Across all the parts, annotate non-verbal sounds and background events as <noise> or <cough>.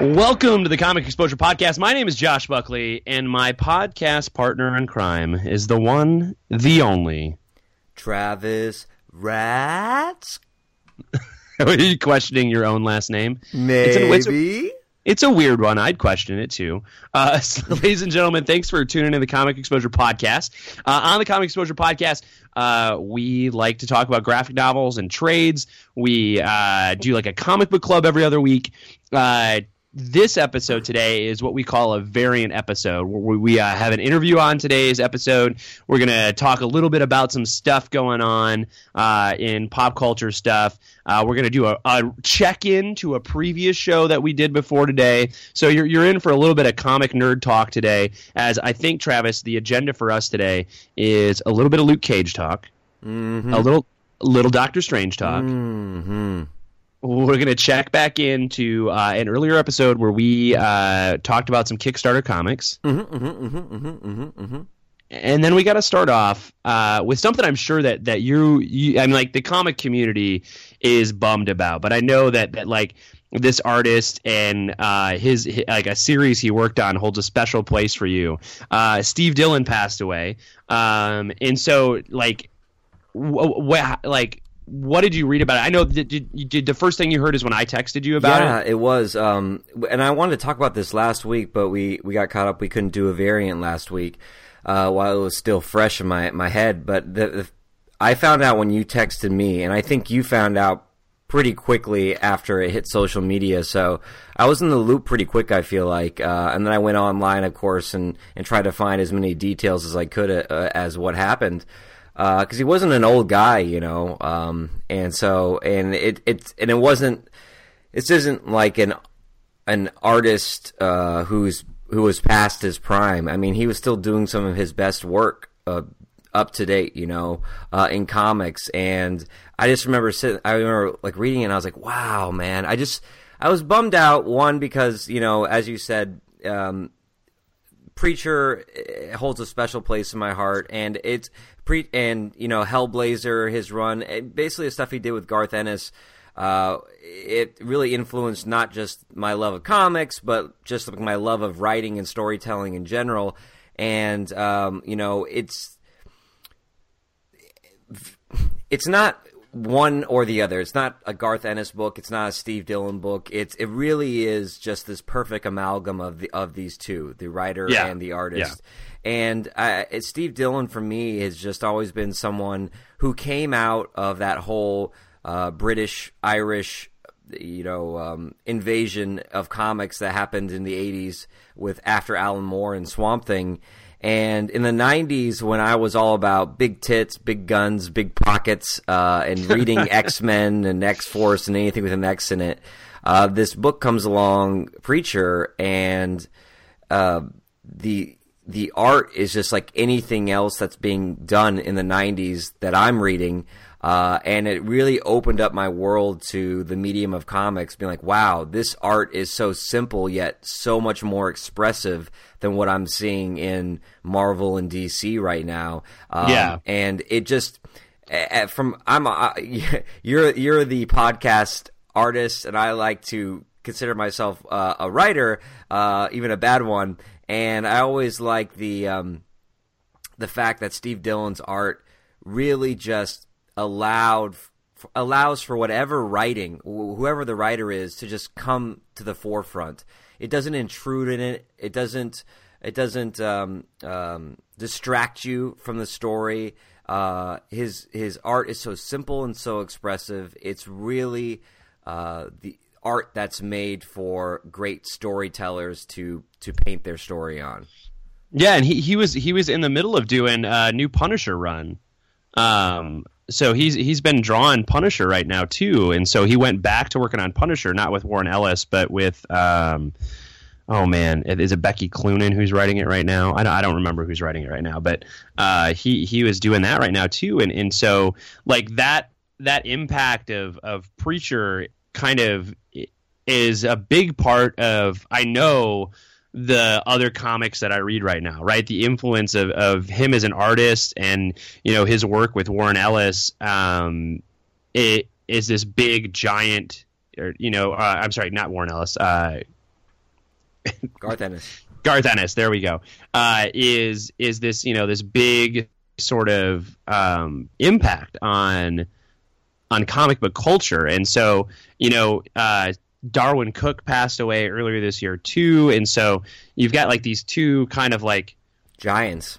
Welcome to the Comic Exposure Podcast. My name is Josh Buckley, and my podcast partner in crime is the one, the only. Travis Ratz? <laughs> Are you questioning your own last name? Maybe. It's a, it's, a, it's a weird one. I'd question it too. Uh, <laughs> so, ladies and gentlemen, thanks for tuning in to the Comic Exposure Podcast. Uh, on the Comic Exposure Podcast, uh, we like to talk about graphic novels and trades. We uh, do like a comic book club every other week. Uh, this episode today is what we call a variant episode where we uh, have an interview on today's episode. We're going to talk a little bit about some stuff going on uh, in pop culture stuff. Uh, we're going to do a, a check-in to a previous show that we did before today. So you're, you're in for a little bit of comic nerd talk today as i think travis the agenda for us today is a little bit of luke cage talk mm-hmm. a little little doctor strange talk. Mm-hmm we're going to check back into uh, an earlier episode where we uh, talked about some Kickstarter comics. Mm-hmm, mm-hmm, mm-hmm, mm-hmm, and then we got to start off uh, with something I'm sure that that you, you, I mean, like the comic community is bummed about, but I know that that like this artist and uh, his, his, like a series he worked on holds a special place for you. Uh, Steve Dillon passed away, um, and so like, wh- like what did you read about it? I know did, did, did, the first thing you heard is when I texted you about yeah, it. Yeah, it was. Um, and I wanted to talk about this last week, but we, we got caught up. We couldn't do a variant last week uh, while it was still fresh in my my head. But the, the, I found out when you texted me, and I think you found out pretty quickly after it hit social media. So I was in the loop pretty quick. I feel like, uh, and then I went online, of course, and and tried to find as many details as I could uh, as what happened because uh, he wasn't an old guy, you know, um, and so and it it and it wasn't. This isn't like an an artist uh, who's who was past his prime. I mean, he was still doing some of his best work uh, up to date, you know, uh, in comics. And I just remember sitting, I remember like reading it, and I was like, wow, man. I just I was bummed out. One because you know, as you said. Um, Preacher eh, holds a special place in my heart, and it's pre and you know Hellblazer, his run, eh, basically the stuff he did with Garth Ennis. Uh, it really influenced not just my love of comics, but just my love of writing and storytelling in general. And um, you know, it's it's not one or the other. It's not a Garth Ennis book. It's not a Steve Dillon book. It's it really is just this perfect amalgam of the of these two, the writer yeah. and the artist. Yeah. And uh, Steve Dillon for me has just always been someone who came out of that whole uh, British Irish you know um, invasion of comics that happened in the 80s with after Alan Moore and Swamp Thing and in the 90s, when I was all about big tits, big guns, big pockets, uh, and reading <laughs> X Men and X Force and anything with an X in it, uh, this book comes along, Preacher, and uh, the the art is just like anything else that's being done in the 90s that I'm reading. Uh, and it really opened up my world to the medium of comics, being like, wow, this art is so simple yet so much more expressive than what I'm seeing in Marvel and DC right now. Um, yeah, and it just from I'm uh, <laughs> you're you're the podcast artist, and I like to consider myself uh, a writer, uh, even a bad one. And I always like the um, the fact that Steve Dillon's art really just allowed allows for whatever writing whoever the writer is to just come to the forefront. It doesn't intrude in it. It doesn't it doesn't um, um, distract you from the story. Uh, his his art is so simple and so expressive. It's really uh, the art that's made for great storytellers to to paint their story on. Yeah and he, he was he was in the middle of doing a new punisher run. Um so he's he's been drawing Punisher right now too, and so he went back to working on Punisher, not with Warren Ellis, but with um, oh man, is it Becky Cloonan who's writing it right now? I don't, I don't remember who's writing it right now, but uh, he he was doing that right now too, and and so like that that impact of of preacher kind of is a big part of I know the other comics that I read right now, right? The influence of, of him as an artist and you know his work with Warren Ellis, um, it is this big giant, or you know, uh, I'm sorry, not Warren Ellis, uh, <laughs> Garth Ennis. Garth Ennis, there we go. Uh, is is this you know this big sort of um, impact on on comic book culture, and so you know. Uh, Darwyn Cooke passed away earlier this year too, and so you've got like these two kind of like giants,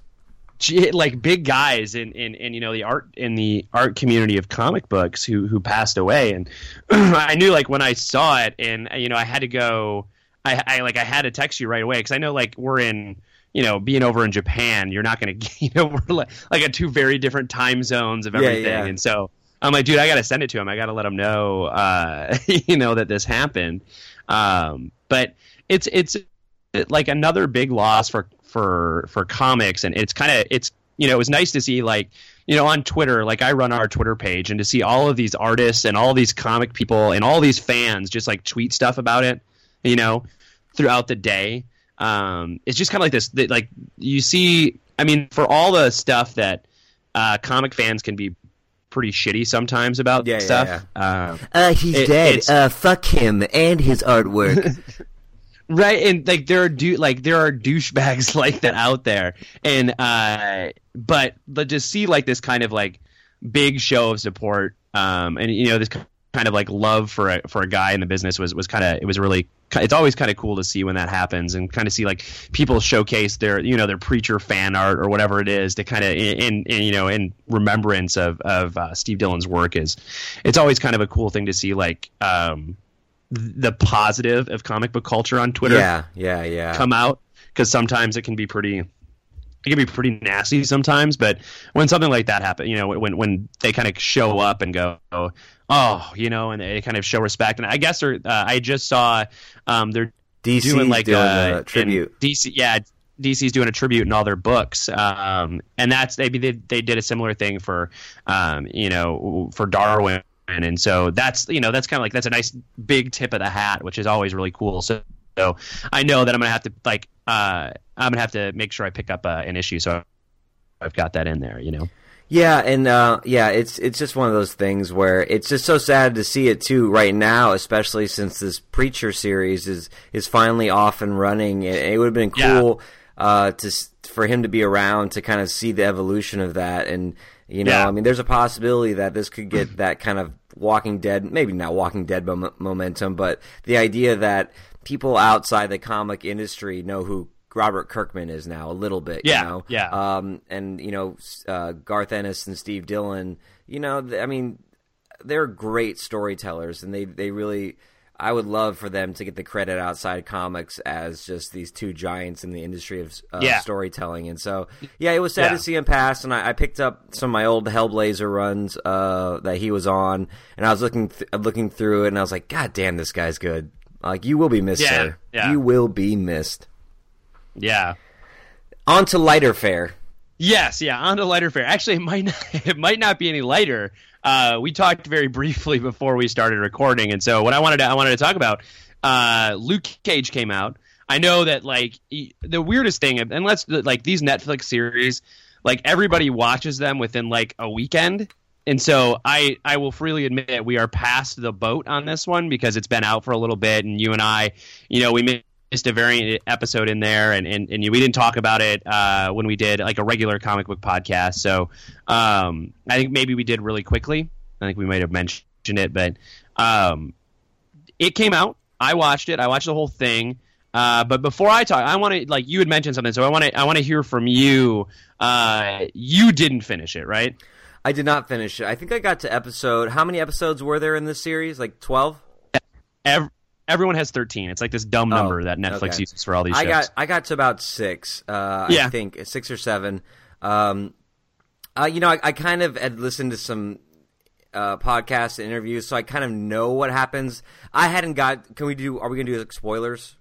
like big guys in, in, in you know the art in the art community of comic books who who passed away, and <clears throat> I knew like when I saw it, and you know I had to go, I, I like I had to text you right away because I know like we're in you know, being over in Japan, you're not going <laughs> to, you know, we're like, like at two very different time zones of everything. Yeah, yeah. And so I'm like, dude, I got to send it to him. I got to let him know, uh, <laughs> you know, that this happened. Um, but it's it's like another big loss for for for comics, and it's kind of it's you know it was nice to see like you know on Twitter, like I run our Twitter page, and to see all of these artists and all these comic people and all these fans just like tweet stuff about it, you know, throughout the day. Um, it's just kind of like this, like you see. I mean, for all the stuff that uh, comic fans can be pretty shitty sometimes about yeah, stuff. Yeah, yeah. Uh, uh, he's it, dead. Uh, fuck him and his artwork. <laughs> right, and like there are do like there are douchebags <laughs> like that out there, and uh, but but to see like this kind of like big show of support, um, and you know this kind of like love for a for a guy in the business was was kind of it was really it's always kind of cool to see when that happens and kind of see like people showcase their you know their preacher fan art or whatever it is to kind of in, in, you know in remembrance of of uh, Steve Dillon's work is it's always kind of a cool thing to see like um, the positive of comic book culture on Twitter yeah yeah yeah. come out because sometimes it can be pretty it can be pretty nasty sometimes, but when something like that happens, you know, when when they kind of show up and go, oh, you know, and they kind of show respect, and I guess they're, uh, I just saw um, they're DC doing like doing a, a tribute. DC, yeah, DC's doing a tribute in all their books, um, and that's maybe they they did a similar thing for, um, you know, for Darwyn, and so that's you know that's kind of like that's a nice big tip of the hat, which is always really cool. So so I know that I'm gonna have to like uh, I'm gonna have to make sure I pick up uh, an issue. So I've got that in there, you know. Yeah, and uh, yeah, it's it's just one of those things where it's just so sad to see it too right now, especially since this preacher series is is finally off and running. It, it would have been cool yeah. uh, to for him to be around to kind of see the evolution of that, and you know, yeah. I mean, there's a possibility that this could get that kind of Walking Dead, maybe not Walking Dead momentum, but the idea that people outside the comic industry know who Robert Kirkman is now a little bit. Yeah, you know? yeah. Um, and you know, uh, Garth Ennis and Steve Dillon. You know, I mean, they're great storytellers, and they they really. I would love for them to get the credit outside comics as just these two giants in the industry of uh, yeah. storytelling. And so, yeah, it was sad yeah. to see him pass. And I, I, picked up some of my old Hellblazer runs uh, that he was on, and I was looking th- looking through it, and I was like, God damn, this guy's good. Like you will be missed, yeah, sir. You will be missed. Yeah. On to lighter fare. Yes, yeah, on to lighter fare. Actually, it might <laughs> not, it might not be any lighter. Uh, we talked very briefly before we started recording, and so what I wanted to I wanted to talk about. Uh, Luke Cage came out. I know that like the weirdest thing, and let's like these Netflix series, like everybody watches them within like a weekend and so I I will freely admit we are past the boat on this one because it's been out for a little bit, and you and I, you know, we missed a variant episode in there, and and, and we didn't talk about it uh, when we did like a regular comic book podcast. So um, I think maybe we did really quickly. I think we might have mentioned it, but um, it came out. I watched it. I watched the whole thing. Uh, but before I talk, I want to like you had mentioned something, so I want to I want to hear from you. Uh, you didn't finish it, right? I did not finish it. I think I got to episode. How many episodes were there in this series? Like twelve. Every, everyone has thirteen. It's like this dumb oh, number oh, that Netflix okay. uses for all these. I got I got to about six. Uh, yeah. I think six or seven. Um, uh, you know, I, I, kind of had listened to some uh, podcasts and interviews, so I kind of know what happens. I hadn't got. Can we do? Are we gonna do like spoilers?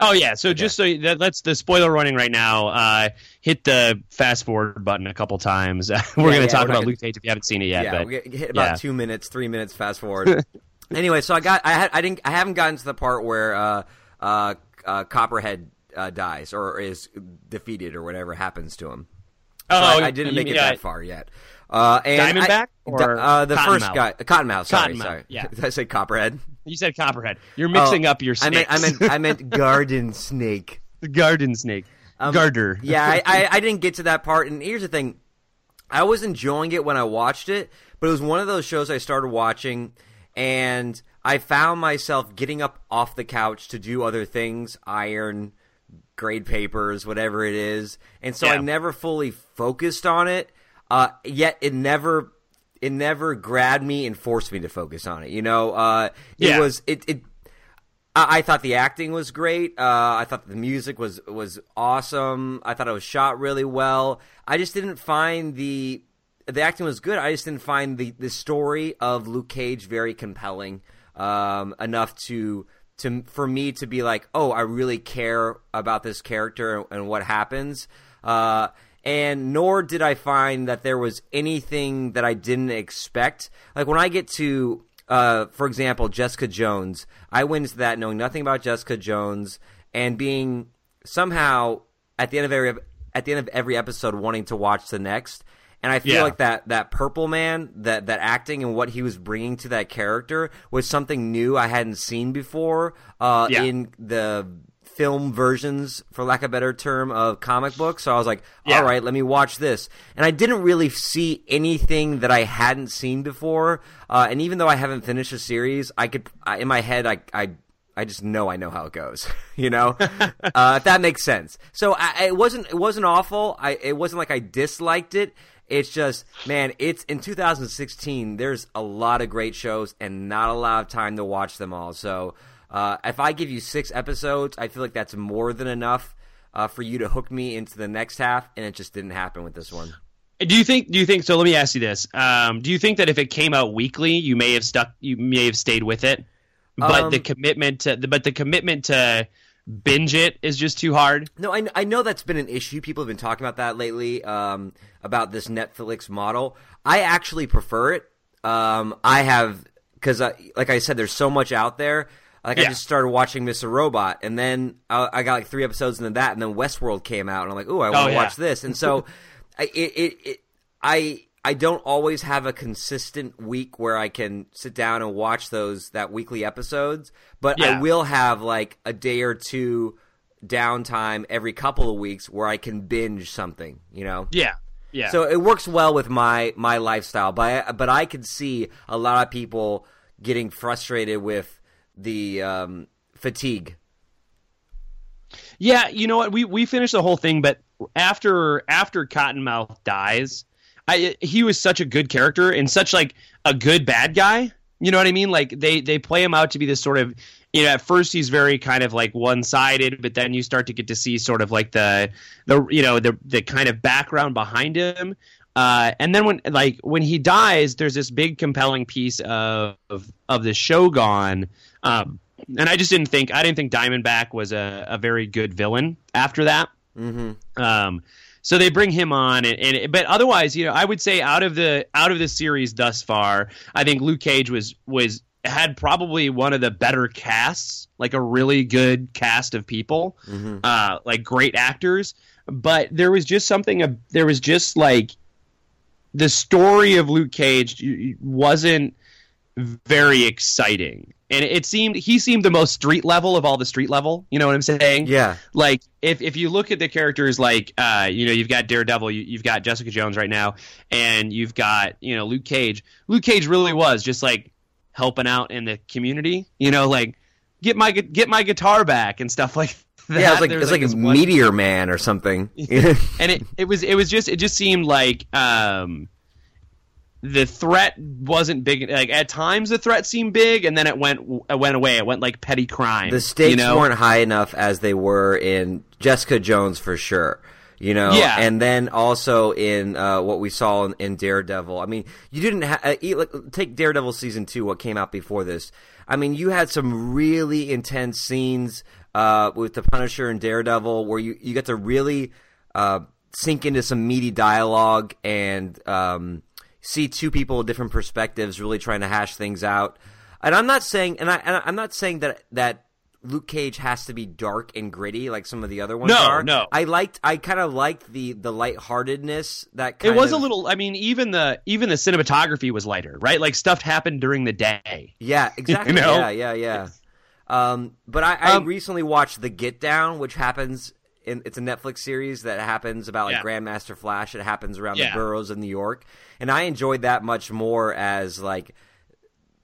Oh yeah, so just so that, that's the spoiler running right now. Uh, hit the fast forward button a couple times. <laughs> we're Yeah, going to yeah, talk about gonna- Luke Cage if you haven't seen it yet. yeah, but we hit about yeah. two minutes, three minutes. Fast forward. <laughs> anyway, so I got I had I didn't I haven't gotten to the part where uh, uh, uh, Copperhead uh, dies or is defeated or whatever happens to him. So oh, I, I didn't make it mean, uh, that far yet. Uh, and Diamondback I, or uh, the first guy, Cottonmouth. Sorry, Cottonmouth, sorry. yeah. Did <laughs> I say Copperhead? You said Copperhead. You're mixing Oh, up your I snakes. meant I meant I meant <laughs> Garden Snake. the garden snake. Um, Garter. <laughs> yeah, I, I, I didn't get to that part. And here's the thing: I was enjoying it when I watched it, but it was one of those shows I started watching, and I found myself getting up off the couch to do other things, iron, grade papers, whatever it is, and so I never fully focused on it. Uh, yet it never. It never grabbed me and forced me to focus on it. You know, uh, it Yeah. was it, it I, I thought the acting was great. Uh, I thought the music was was awesome. I thought it was shot really well. I just didn't find the the acting was good. I just didn't find the the story of Luke Cage very compelling um, enough to to for me to be like, oh, I really care about this character and, what happens. Uh, and nor did I find that there was anything that I didn't expect. Like when I get to uh, for example, Jessica Jones. I went into that knowing nothing about Jessica Jones and being somehow at the end of every at the end of every episode wanting to watch the next. And I feel Yeah. like that that Purple Man, that that acting and what he was bringing to that character was something new I hadn't seen before uh, Yeah. in the film versions, for lack of a better term, of comic books. So I was like, Yeah. all right, let me watch this. And I didn't really see anything that I hadn't seen before. Uh, and even though I haven't finished the series, I could I, in my head I I. I just know I know how it goes, <laughs> you know. <laughs> uh, if that makes sense. So I- it wasn't it wasn't awful. I it wasn't like I disliked it. It's just man, it's in 2016. There's a lot of great shows and not a lot of time to watch them all. So uh, if I give you six episodes, I feel like that's more than enough uh, for you to hook me into the next half, and it just didn't happen with this one. Do you think? Do you think? So let me ask you this: um, Do you think that if it came out weekly, you may have stuck, you may have stayed with it, but Um, the commitment to, but the commitment to binge it is just too hard? No, I, I know that's been an issue. People have been talking about that lately, um, about this Netflix model. I actually prefer it. Um, I have because, like I said, there's so much out there. Like I just started watching Mr. Robot, and then I, I got like three episodes into that, and then Westworld came out, and I'm like, "Ooh, I want to Oh, yeah. watch this." And so, <laughs> I, it, it, it, I, I don't always have a consistent week where I can sit down and watch those that weekly episodes, but I will have like a day or two downtime every couple of weeks where I can binge something, you know. Yeah, yeah. So it works well with my my lifestyle, but I, but I could see a lot of people getting frustrated with the um, fatigue. Yeah, you know what? We we finished the whole thing, but after after Cottonmouth dies, I he was such a good character and such like a good bad guy. You know what I mean? Like they they play him out to be this sort of you know at first he's very kind of like one sided, but then you start to get to see sort of like the the you know the the kind of background behind him. Uh, and then when like when he dies, there's this big compelling piece of of, of the Shogun. Um, and I just didn't think I didn't think Diamondback was a, a very good villain after that. Mm-hmm. Um, so they bring him on, and, and but otherwise, you know, I would say out of the out of the series thus far, I think Luke Cage was was had probably one of the better casts, like a really good cast of people, Mm-hmm. uh, like great actors. But there was just something. There was just like the story of Luke Cage wasn't very exciting. And it seemed he seemed the most street level of all the street level. You know what I'm saying? Yeah, like if if you look at the characters like uh you know you've got Daredevil you, you've got Jessica Jones right now and you've got you know Luke Cage Luke Cage really was just like helping out in the community you know like get my get my guitar back and stuff <laughs> like that yeah. It's like it's was, like, this a one- Meteor Man or something. <laughs> and it it was it was just it just seemed like um the threat wasn't big like at times the threat seemed big and then it went it went away it went like petty crime the stakes you know? weren't high enough as they were in Jessica Jones for sure. You know, Yeah. and then also in uh, what we saw in, in Daredevil. I mean, you didn't ha- uh, take Daredevil season two, what came out before this. I mean, you had some really intense scenes uh, with the Punisher and Daredevil where you you get to really uh, sink into some meaty dialogue and um, see two people with different perspectives really trying to hash things out. And I'm not saying, and I and I'm not saying that that Luke Cage has to be dark and gritty like some of the other ones No, are. no. I liked, I kind of liked the the lightheartedness that kind It was of, a little. I mean, even the even the cinematography was lighter, right? Like stuff happened during the day. Yeah, <laughs> exactly. You know? Yeah, yeah, yeah. Um, but I, I Um, recently watched The Get Down, which happens. In, it's a Netflix series that happens about like Yeah. Grandmaster Flash. It happens around Yeah. the boroughs of New York, and I enjoyed that much more as like,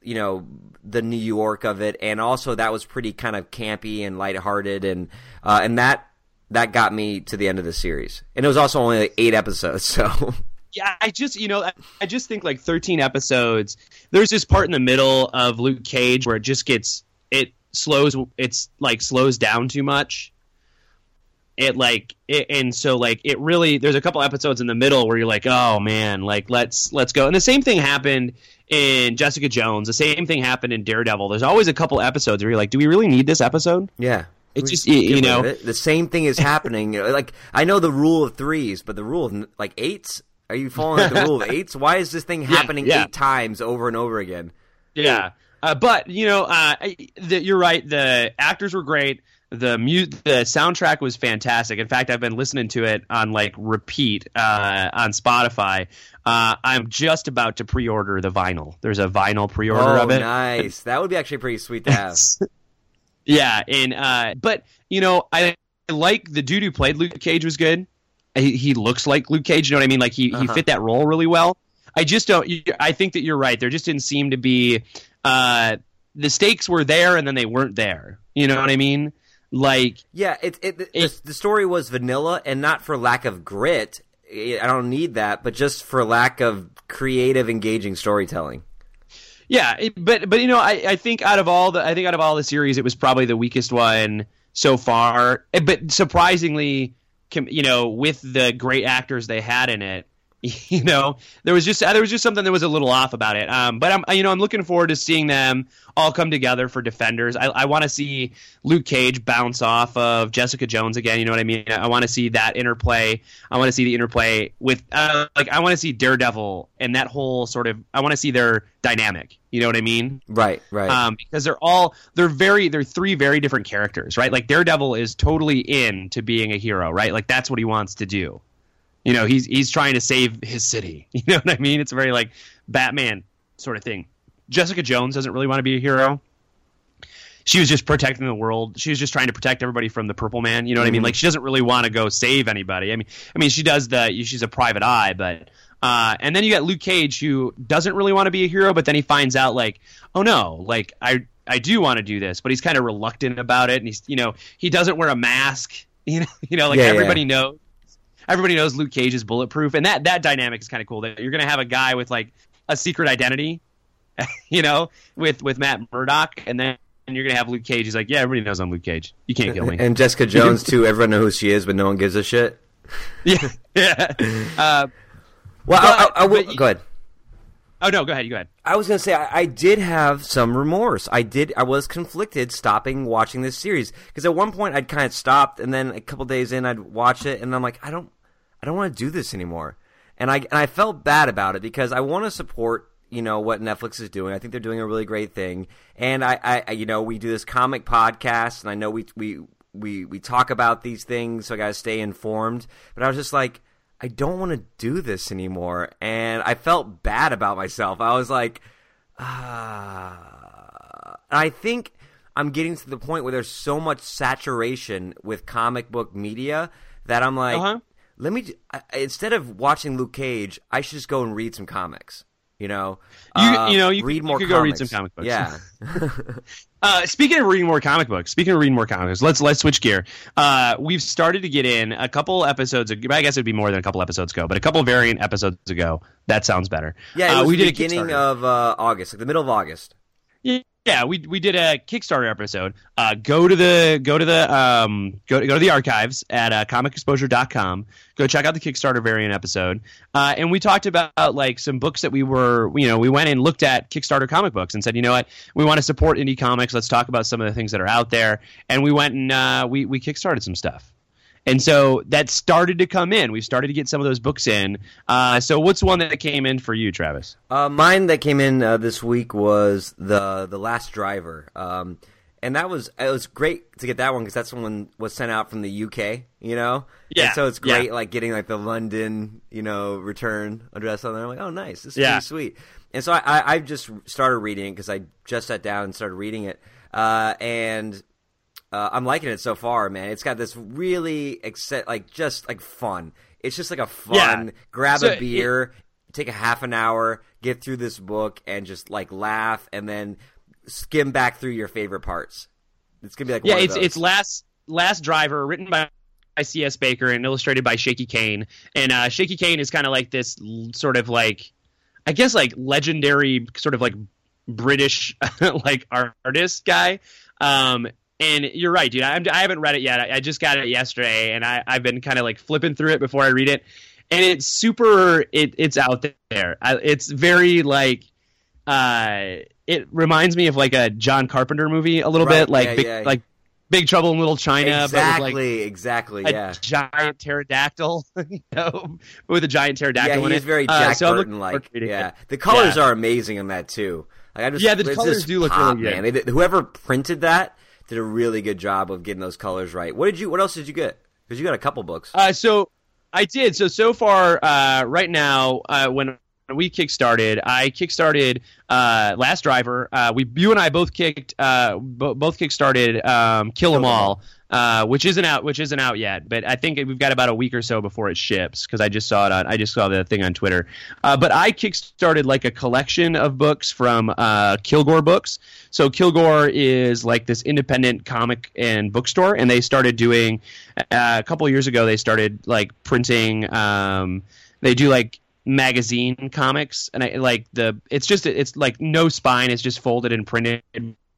you know, the New York of it, and also that was pretty kind of campy and lighthearted, and uh, and that that got me to the end of the series. And it was also only like eight episodes, <laughs> so Yeah, I just you know I, just think like 13 episodes. There's this part in the middle of Luke Cage where it just gets it slows. It's like slows down too much. It like it, and so like it really there's a couple episodes in the middle where you're like oh man like let's let's go and the same thing happened in Jessica Jones the same thing happened in Daredevil there's always a couple episodes where you're like do we really need this episode yeah. It's just, you know- the same thing is happening. Like I know the rule of threes, but the rule of like eights. Are you following the rule of <laughs> eights? Why is this thing happening yeah. eight times over and over again? Yeah, uh, but you know, uh, the, you're right. The actors were great. The mu- the soundtrack was fantastic. In fact, I've been listening to it on like repeat uh, on Spotify. Uh, I'm just about to pre-order the vinyl. There's a vinyl pre-order oh, of it. nice. That would be actually pretty sweet to have. <laughs> yeah, and uh, but you know, I like the dude who played Luke Cage was good. He, he looks like Luke Cage. You know what I mean? Like he, he Uh-huh. fit that role really well. I just don't. I think that you're right. There just didn't seem to be. Uh, the stakes were there, and then they weren't there. You know what I mean? Like yeah, it, it, the, It- the story was vanilla, and not for lack of grit. I don't need that, but just for lack of creative, engaging storytelling. Yeah, it, but but you know, I, I think out of all the I think out of all the series, it was probably the weakest one so far. Eh, But surprisingly, you know, with the great actors they had in it, <laughs> you know, there was just there was just something that was a little off about it. Um, but I'm you know I'm looking forward to seeing them all come together for Defenders. I, I want to see Luke Cage bounce off of Jessica Jones again. You know what I mean? I want to see that interplay. I want to see the interplay with uh, like I want to see Daredevil and that whole sort of. I want to see their dynamic. You know what I mean? Right, right. um, because they're all they're very they're three very different characters, right? Like Daredevil is totally in to being a hero, right? Like that's what he wants to do. You know, he's he's trying to save his city. <laughs> You know what I mean? It's a very like Batman sort of thing. Jessica Jones doesn't really want to be a hero. She was just protecting the world. She was just trying to protect everybody from the Purple Man. You know what I mean? Like she doesn't really want to go save anybody. I mean, I mean she does the she's a private eye, but uh, and then you got Luke Cage who doesn't really want to be a hero, but then he finds out like, oh no, like I I do want to do this, but he's kind of reluctant about it, and he's you know he doesn't wear a mask. <laughs> You know, you know, like Yeah, yeah. everybody knows. Everybody knows Luke Cage is bulletproof, and that that dynamic is kind of cool. That you're going to have a guy with like a secret identity, <laughs> you know, with with Matt Murdock, and then and you're going to have Luke Cage. He's like, yeah, everybody knows I'm Luke Cage. You can't kill me. and Jessica <laughs> Jones too. Everyone knows who she is, but no one gives a shit. <laughs> yeah, yeah. Uh, Well, But- I, I, I will, but- go ahead. oh no, go ahead. You go ahead. I was gonna say I, I did have some remorse. I did. I was conflicted stopping watching this series because at one point I'd kind of stopped, and then a couple days in I'd watch it, and I'm like, I don't, I don't want to do this anymore. And I and I felt bad about it because I want to support you know what Netflix is doing. I think they're doing a really great thing, and I, I, you know we do this comic podcast, and I know we we we we talk about these things, so I gotta stay informed. But I was just like. I don't want to do this anymore. And I felt bad about myself. I was like, ah. I think I'm getting to the point where there's so much saturation with comic book media that I'm like, Uh-huh. Let me, I, instead of watching Luke Cage, I should just go and read some comics. You know, You- Uh, you know, you read could- more. you could go read some comic books. Yeah, <laughs> <laughs> Uh, speaking of reading more comic books, speaking of reading more comic books, let's let's switch gear. Uh, we've started to get in a couple episodes. Ago, I guess it'd be more than a couple episodes ago, but a couple variant episodes ago. That sounds better. yeah. Uh, we the did beginning of uh, August, like the middle of August. Yeah, we we did a Kickstarter episode. Uh, go to the go to the um go go to the archives at uh, comicexposure.com. Go check out the Kickstarter variant episode. Uh, and we talked about like some books that we were you know we went and looked at Kickstarter comic books and said you know what we want to support indie comics. Let's talk about some of the things that are out there. And we went and uh, we we kickstarted some stuff. And so that started to come in. We started to get some of those books in. Uh, so what's one that came in for you, Travis? Uh, mine that came in uh, this week was the the Last Driver, um, and that was it was great to get that one because that's one was sent out from the UK. You know, yeah. And so it's great, yeah. like getting like the London, you know, return address on there. I'm like, oh, nice, this is yeah. pretty sweet. And so I, I, I just started reading it because I just sat down and started reading it, uh, and uh, I'm liking it so far, man. It's got this really exce- like just like fun. It's just like a fun Yeah. grab So a beer, take a half an hour, get through this book, and just like laugh, and then skim back through your favorite parts. It's gonna be like yeah, it's it's last last driver written by by C.S. Baker and illustrated by Shaky Kane. And uh, Shaky Kane is kind of like this l- sort of like, I guess like legendary sort of like British <laughs> like artist guy. Um, and you're right, dude. I'm, I haven't read it yet. I, I just got it yesterday, and I, I've been kind of like flipping through it before I read it. And it's super. It, it's out there. I, it's very like. Uh, it reminds me of like a John Carpenter movie a little Right, bit, like yeah, big, yeah. like Big Trouble in Little China, exactly, with exactly, a yeah. giant pterodactyl, <laughs> you know, with a giant pterodactyl Yeah, in he's it. very Uh, Jack so Burton like. Yeah, the colors Yeah. are amazing on that too. Like, I just, Yeah, the colors do look pop, really good. Man. They whoever printed that did a really good job of getting those colors right. What did you? What else did you get? Because you got a couple books. Uh, so I did. So so far, uh, right now, uh, when we kickstarted, I kickstarted uh, Last Driver. Uh, we, you and I both kicked, uh, bo- both kickstarted um, Kill 'Em All, uh, which isn't out, which isn't out yet. But I think we've got about a week or so before it ships because I just saw it on, I just saw the thing on Twitter. Uh, but I kickstarted like a collection of books from uh, Kilgore Books. So Kilgore is like this independent comic and bookstore, and they started doing uh, a couple years ago. They started like printing. Um, they do like magazine comics, and I like the. It's just it's like no spine. It's just folded and printed,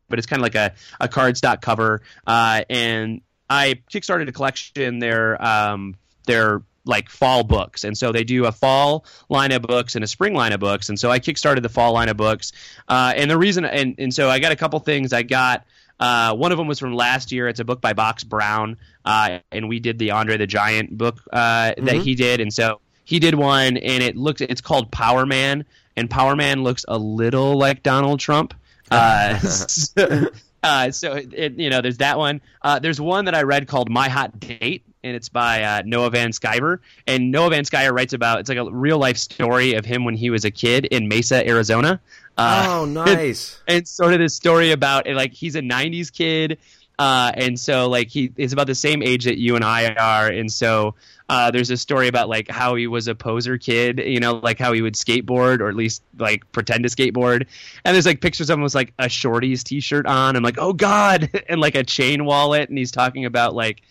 but it's kind of like a a cardstock cover. Uh, and I kickstarted a collection. Their um, their like fall books and so they do a fall line of books and a spring line of books and so i kickstarted the fall line of books uh, and the reason and, and so i got a couple things i got uh, one of them was from last year it's a book by box brown uh, and we did the andre the giant book uh, that Mhm. he did and so he did one and it looks it's called power man and power man looks a little like donald trump <laughs> uh, so, uh, so it, it, you know, there's that one. Uh, there's one that I read called My Hot Date, and it's by uh, Noah Van Sciver. And Noah Van Sciver writes about it's like a real life story of him when he was a kid in Mesa, Arizona. Uh, oh, <laughs> nice. and sort of this story about like he's a 90s kid uh, and so like he is about the same age that you and i are. And so uh, there's a story about like how he was a poser kid you know like how he would skateboard or at least like pretend to skateboard. And there's like pictures of him with like a shorties t-shirt on. I'm like oh god! <laughs> And like a chain wallet. And he's talking about like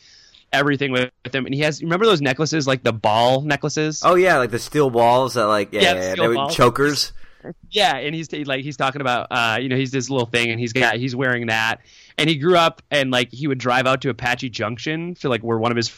everything with him. And he has remember those necklaces like the ball necklaces? Oh yeah, like the steel balls that like yeah, Yeah, yeah, yeah, they were chokers. Yeah, and he's like he's talking about uh you know he's this little thing and he's got he's wearing that and he grew up and like he would drive out to Apache Junction to like where one of his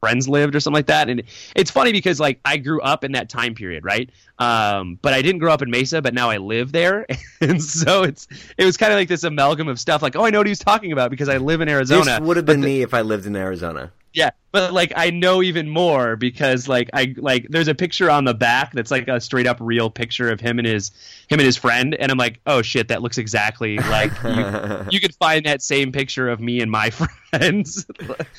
friends lived or something like that. And it's funny because like I grew up in that time period right? Um but I didn't grow up in Mesa but now I live there. <laughs> And so it's it was kind of like this amalgam of stuff like oh I know what he's talking about because I live in Arizona. This would have been the- me if I lived in Arizona. Yeah, but like I know even more because like I like there's a picture on the back that's like a straight up real picture of him and his him and his friend, and I'm like, oh shit, that looks exactly like <laughs> you, you could find that same picture of me and my <laughs> friends.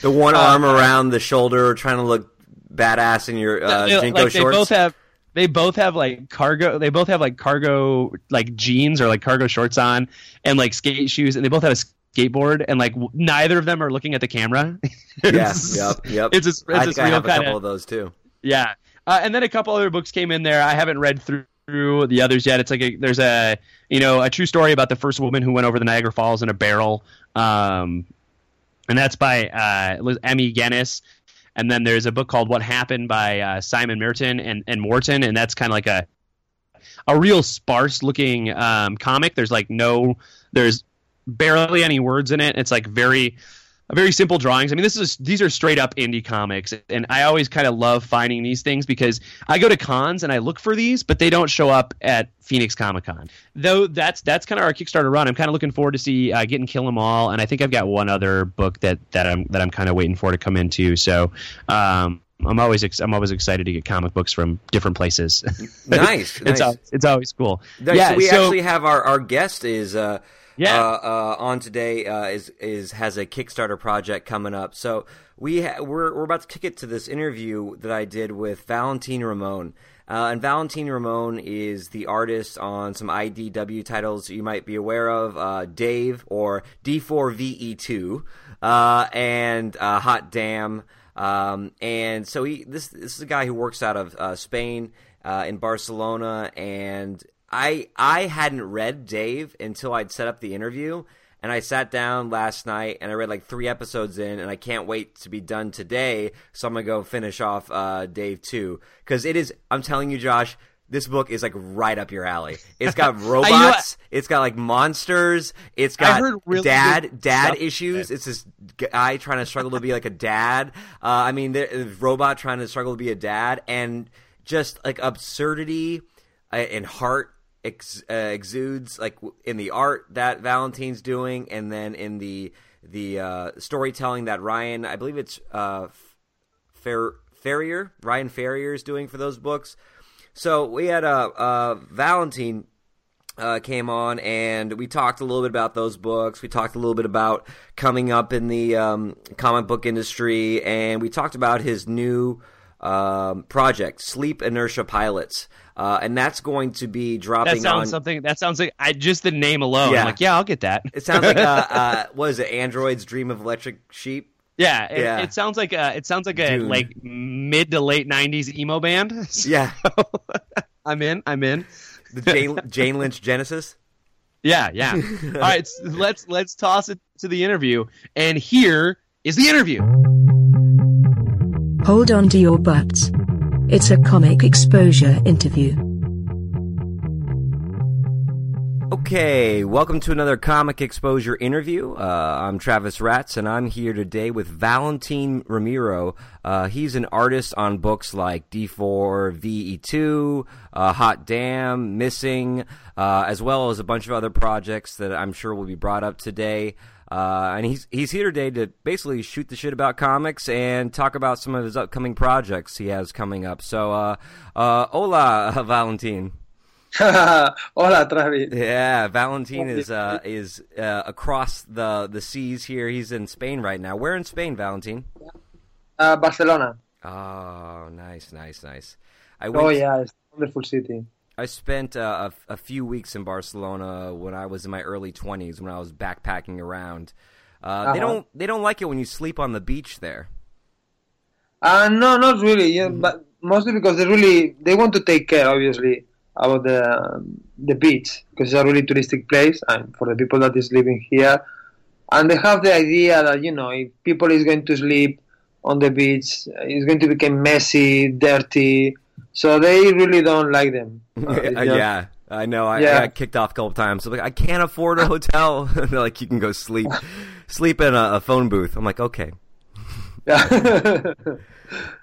The one Uh, arm around the shoulder, trying to look badass in your uh, They- JNCO like they both have they both have like cargo they both have like cargo like jeans or like cargo shorts on and like skate shoes and they both have a skateboard and like w- neither of them are looking at the camera. <laughs> yeah, It's- yep, yep. It's this, it's I think I real have a kind couple of those too. Yeah, uh, and then a couple other books came in there. I haven't read through the others yet. It's like a, there's a you know a true story about the first woman who went over the Niagara Falls in a barrel, um, and that's by uh, Emmy Guinness. And then there's a book called What Happened by uh, Simon Merton and, and Morton, and that's kind of like a a real sparse looking um, comic. There's like no, there's barely any words in it. It's like very very simple drawings. I mean, this is these are straight up indie comics, and I always kind of love finding these things because I go to cons and I look for these, but they don't show up at Phoenix Comic Con. Though that's that's kind of our Kickstarter run. I'm kind of looking forward to see uh, getting Kill 'Em All, and I think I've got one other book that that I'm that I'm kind of waiting for to come into. So. Um, I'm always ex- I'm always excited to get comic books from different places. nice, <laughs> it's nice. it's always cool. Nice. Yeah, so we so- actually have our, our guest is uh, Yeah. uh, uh, on today uh, is is has a Kickstarter project coming up. So we ha- we're we're about to kick it to this interview that I did with Valentine Ramon. Uh, and Valentine Ramon is the artist on some IDW titles you might be aware of, uh, Dave or D4VE2, uh, and Hot Damn. Um, and so he this this is a guy who works out of Spain uh, in Barcelona, and I I hadn't read Dave until I'd set up the interview, and I sat down last night and I read like three episodes in, and I can't wait to be done today. So I'm gonna go finish off uh, Dave too, because it is. I'm telling you, Josh. This book is like right up your alley. It's got <laughs> robots. It's got like monsters. It's got really dad dad issues. It's this guy trying to struggle to be like a dad. Uh, I mean, the robot trying to struggle to be a dad, and just like absurdity uh, and heart ex- uh, exudes like in the art that Valentine's doing, and then in the the uh, storytelling that Ryan, I believe it's uh, Fer- Ferrier, Ryan Ferrier is doing for those books. So we had a uh, uh, Valentine uh, came on and we talked a little bit about those books. We talked a little bit about coming up in the um, comic book industry, and we talked about his new um, project, Sleep Inertia Pilots, uh, and that's going to be dropping. That sounds on, something. That sounds like I just the name alone. Yeah. I'm like, yeah, I'll get that. It sounds like uh, <laughs> uh, what is it? Android's Dream of Electric Sheep. yeah, it, Yeah. it sounds like a. It sounds like a Dune. like mid to late '90s emo band. <laughs> Yeah, <laughs> I'm in. I'm in. the Jane, Jane Lynch Genesis. Yeah, yeah. All right, let's let's toss it to the interview, and here is the interview. Hold on to your butts. It's a comic exposure interview. Okay, welcome to another Comic Exposure interview. Uh, I'm Travis Ratz, and I'm here today with Valentin Ramiro. Uh, he's an artist on books like D4, VE2, uh, Hot Damn, Missing, uh, as well as a bunch of other projects that I'm sure will be brought up today. Uh, and he's he's here today to basically shoot the shit about comics and talk about some of his upcoming projects he has coming up. So, uh, uh, hola, <laughs> Valentin. <laughs> Hola, Travis. Yeah, Valentin is uh, is uh, across the the seas here. He's in Spain right now. Where in Spain, Valentin? Uh, Barcelona. Oh, nice, nice, nice. I went, Oh yeah, it's a wonderful city. I spent uh, a, a few weeks in Barcelona when I was in my early twenties when I was backpacking around. Uh, They Uh-huh. don't they don't like it when you sleep on the beach there. Uh, no, not really. Yeah, but mostly because they really they want to take care, obviously, about the the beach because it's a really touristic place, and for the people that is living here, and they have the idea that you know if people is going to sleep on the beach, it's going to become messy, dirty. So they really don't like them. <laughs> Uh, just- yeah, I know. I, I got kicked off a couple times. I'm like, I can't afford a hotel. <laughs> They're like, you can go sleep <laughs> sleep in a, a phone booth. I'm like, okay. yeah.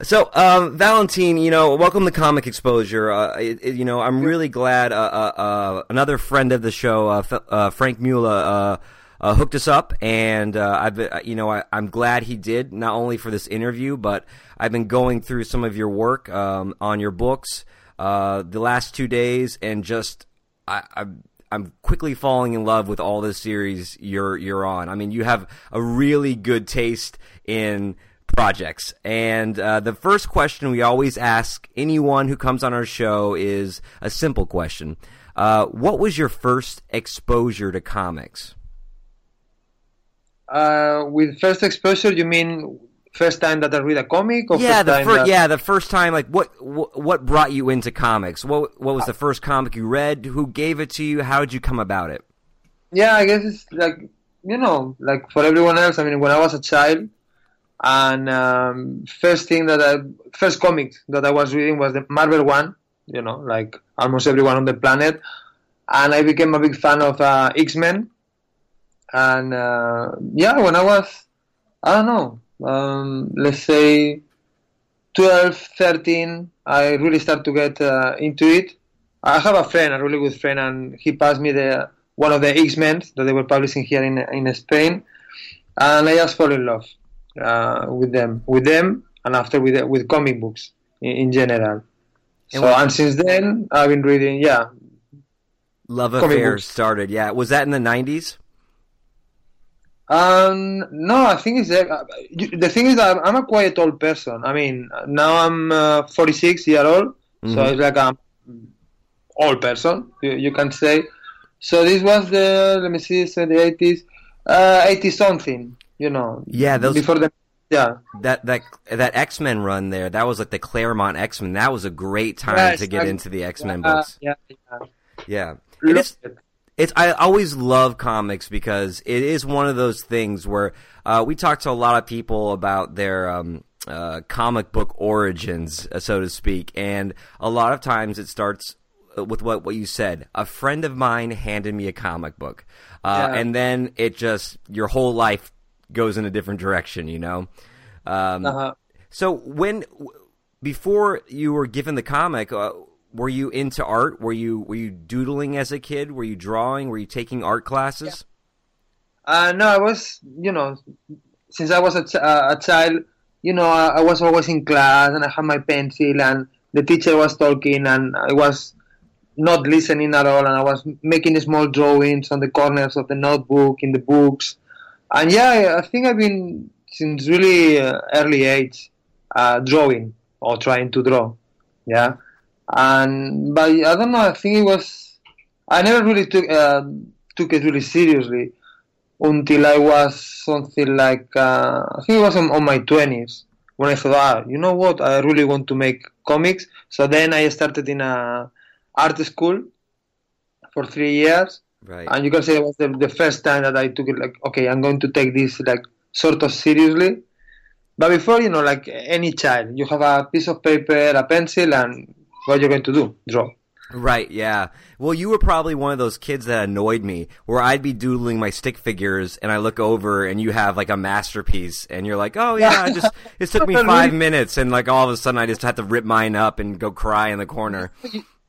So, um, Valentine, you know, welcome to Comic Exposure. Uh, it, it- you know, I'm really glad uh, uh, uh, another friend of the show, uh, F- uh, Frank Mula, uh, hooked us up, and uh, I've, been- you know, I, I'm glad he did not only for this interview, but I've been going through some of your work um, on your books uh, the last two days, and just I. I I'm quickly falling in love with all the series you're you're on. I mean, you have a really good taste in projects. And uh, the first question we always ask anyone who comes on our show is a simple question: uh, What was your first exposure to comics? Uh, with first exposure, you mean first time that I read a comic, or yeah, first the time fir- that... yeah, the first time. Like, what, what what brought you into comics? What what was the first comic you read? Who gave it to you? How did you come about it? Yeah, I guess it's like you know, like for everyone else. I mean, when I was a child, and um, first thing that I, first comic that I was reading was the Marvel one, you know, like almost everyone on the planet. And I became a big fan of uh, X Men. And uh, yeah, when I was, I don't know, um, let's say 12, 13, I really start to get uh, into it. I have a friend, a really good friend, and he passed me the one of the X Men that they were publishing here in in Spain, and I just fall in love uh, with them, with them, and after with with comic books in, in general. And so and since then I've been reading, yeah, Love affair started. Yeah, was that in the '90s? Um, no, I think it's uh, the thing is that I'm, a quite old person. I mean, now I'm uh, 46 year old, so Mhm. it's like I'm old person, you, you can say. So this was the let me see, so the 80s, uh, 80 something, you know. Yeah, those- before the yeah. That that that X Men run there. That was like the Claremont X Men. That was a great time Yes, to get I- into the X Men Uh, books. yeah, yeah. Yeah, it is. it. It's I always love comics because it is one of those things where uh, we talk to a lot of people about their um, uh, comic book origins, uh, so to speak, and a lot of times it starts with what what you said. A friend of mine handed me a comic book, uh, Yeah. and then it just your whole life goes in a different direction. You know. Um, Uh-huh. so when before you were given the comic, uh, were you into art? Were you were you doodling as a kid? Were you drawing? Were you taking art classes? Uh, no, I was, you know, since I was a, ch- uh, a child, you know, I, I was always in class and I had my pencil and the teacher was talking and I was not listening at all and I was making small drawings on the corners of the notebook, in the books. And yeah, I- I think I've been since really uh, early age uh, drawing or trying to draw. Yeah. And, but I don't know, I think it was, I never really took, uh, took it really seriously until I was something like uh, I think it was on, on my twenties when I thought, ah, you know what, I really want to make comics. So then I started in a art school for three years, Right. and you can say it was the, the first time that I took it like, okay, I'm going to take this like sort of seriously. But before, you know, like any child, you have a piece of paper, a pencil, and what you're going to do? Draw. Right, yeah. Well, you were probably one of those kids that annoyed me, where I'd be doodling my stick figures, and I look over, and you have like a masterpiece, and you're like, "Oh yeah, I just <laughs> it took me five minutes," and like all of a sudden, I just had to rip mine up and go cry in the corner.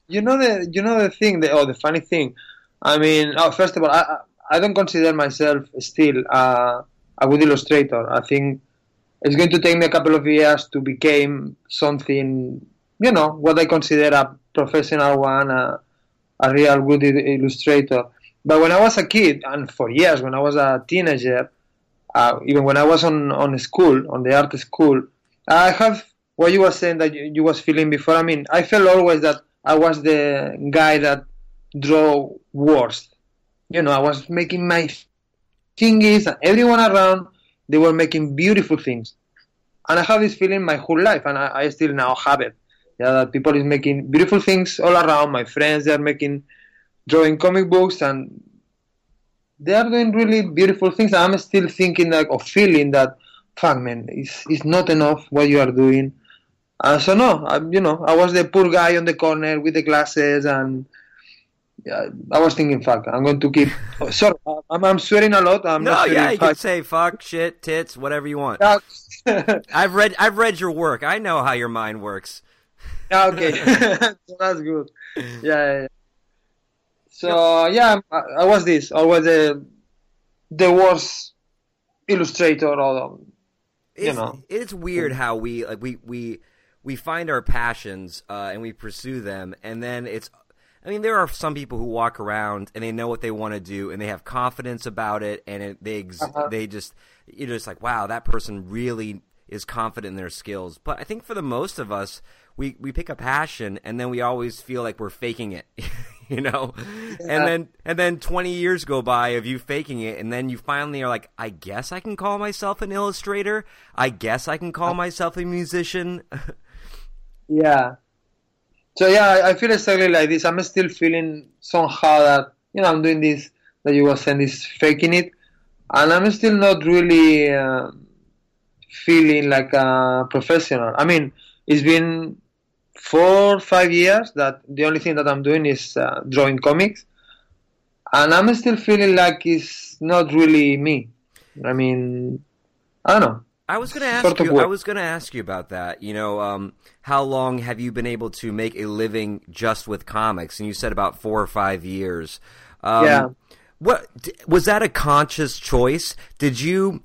you know the you know the thing the oh the funny thing i mean oh, first of all i I- i don't consider myself still uh, a good illustrator i think it's going to take me a couple of years to become something you know what i consider a professional one a, a real good illustrator. But when i was a kid and for years when i was a teenager uh, even when i was on on school on the art school i have what you were saying that you, you was feeling before i mean i felt always that i was the guy that draw worst. You know i was making my thingies and everyone around they were making beautiful things. And i have this feeling my whole life and i, I still now have it yeah that people is making beautiful things all around my friends they are making drawing comic books and they are doing really beautiful things i'm still thinking like or feeling that fuck man it's, it's not enough what you are doing uh, so no I, you know i was the poor guy on the corner with the glasses and yeah, I was thinking, fuck, I'm going to keep. <laughs> Oh, sorry, I'm, I'm swearing a lot. I'm No, not yeah, you can say fuck, shit, tits, whatever you want. <laughs> I've read I've read your work. I know how your mind works. Yeah, okay, <laughs> so that's good. Yeah, yeah. So yeah, I, I was this. I was the the worst illustrator or you it's, know. it's weird how we like we we we find our passions uh, and we pursue them, and then it's. I mean, there are some people who walk around and they know what they want to do and they have confidence about it, and it, they ex- Uh-huh. they just you're just like, wow, that person really is confident in their skills. But I think for the most of us, we we pick a passion and then we always feel like we're faking it. <laughs> You know, and then and then twenty years go by of you faking it, and then you finally are like, I guess I can call myself an illustrator. I guess I can call myself a musician. <laughs> Yeah. So yeah, I- I feel exactly like this. I'm still feeling somehow that you know I'm doing this that you were saying this faking it, and I'm still not really uh, feeling like a professional. I mean, it's been four five years that the only thing that I'm doing is uh, drawing comics, and I'm still feeling like it's not really me. I mean, I don't know. I was going to ask Sort you. I was going to ask you about that. You know, um, how long have you been able to make a living just with comics? And you said about four or five years. Um, Yeah. What was that a conscious choice? Did you?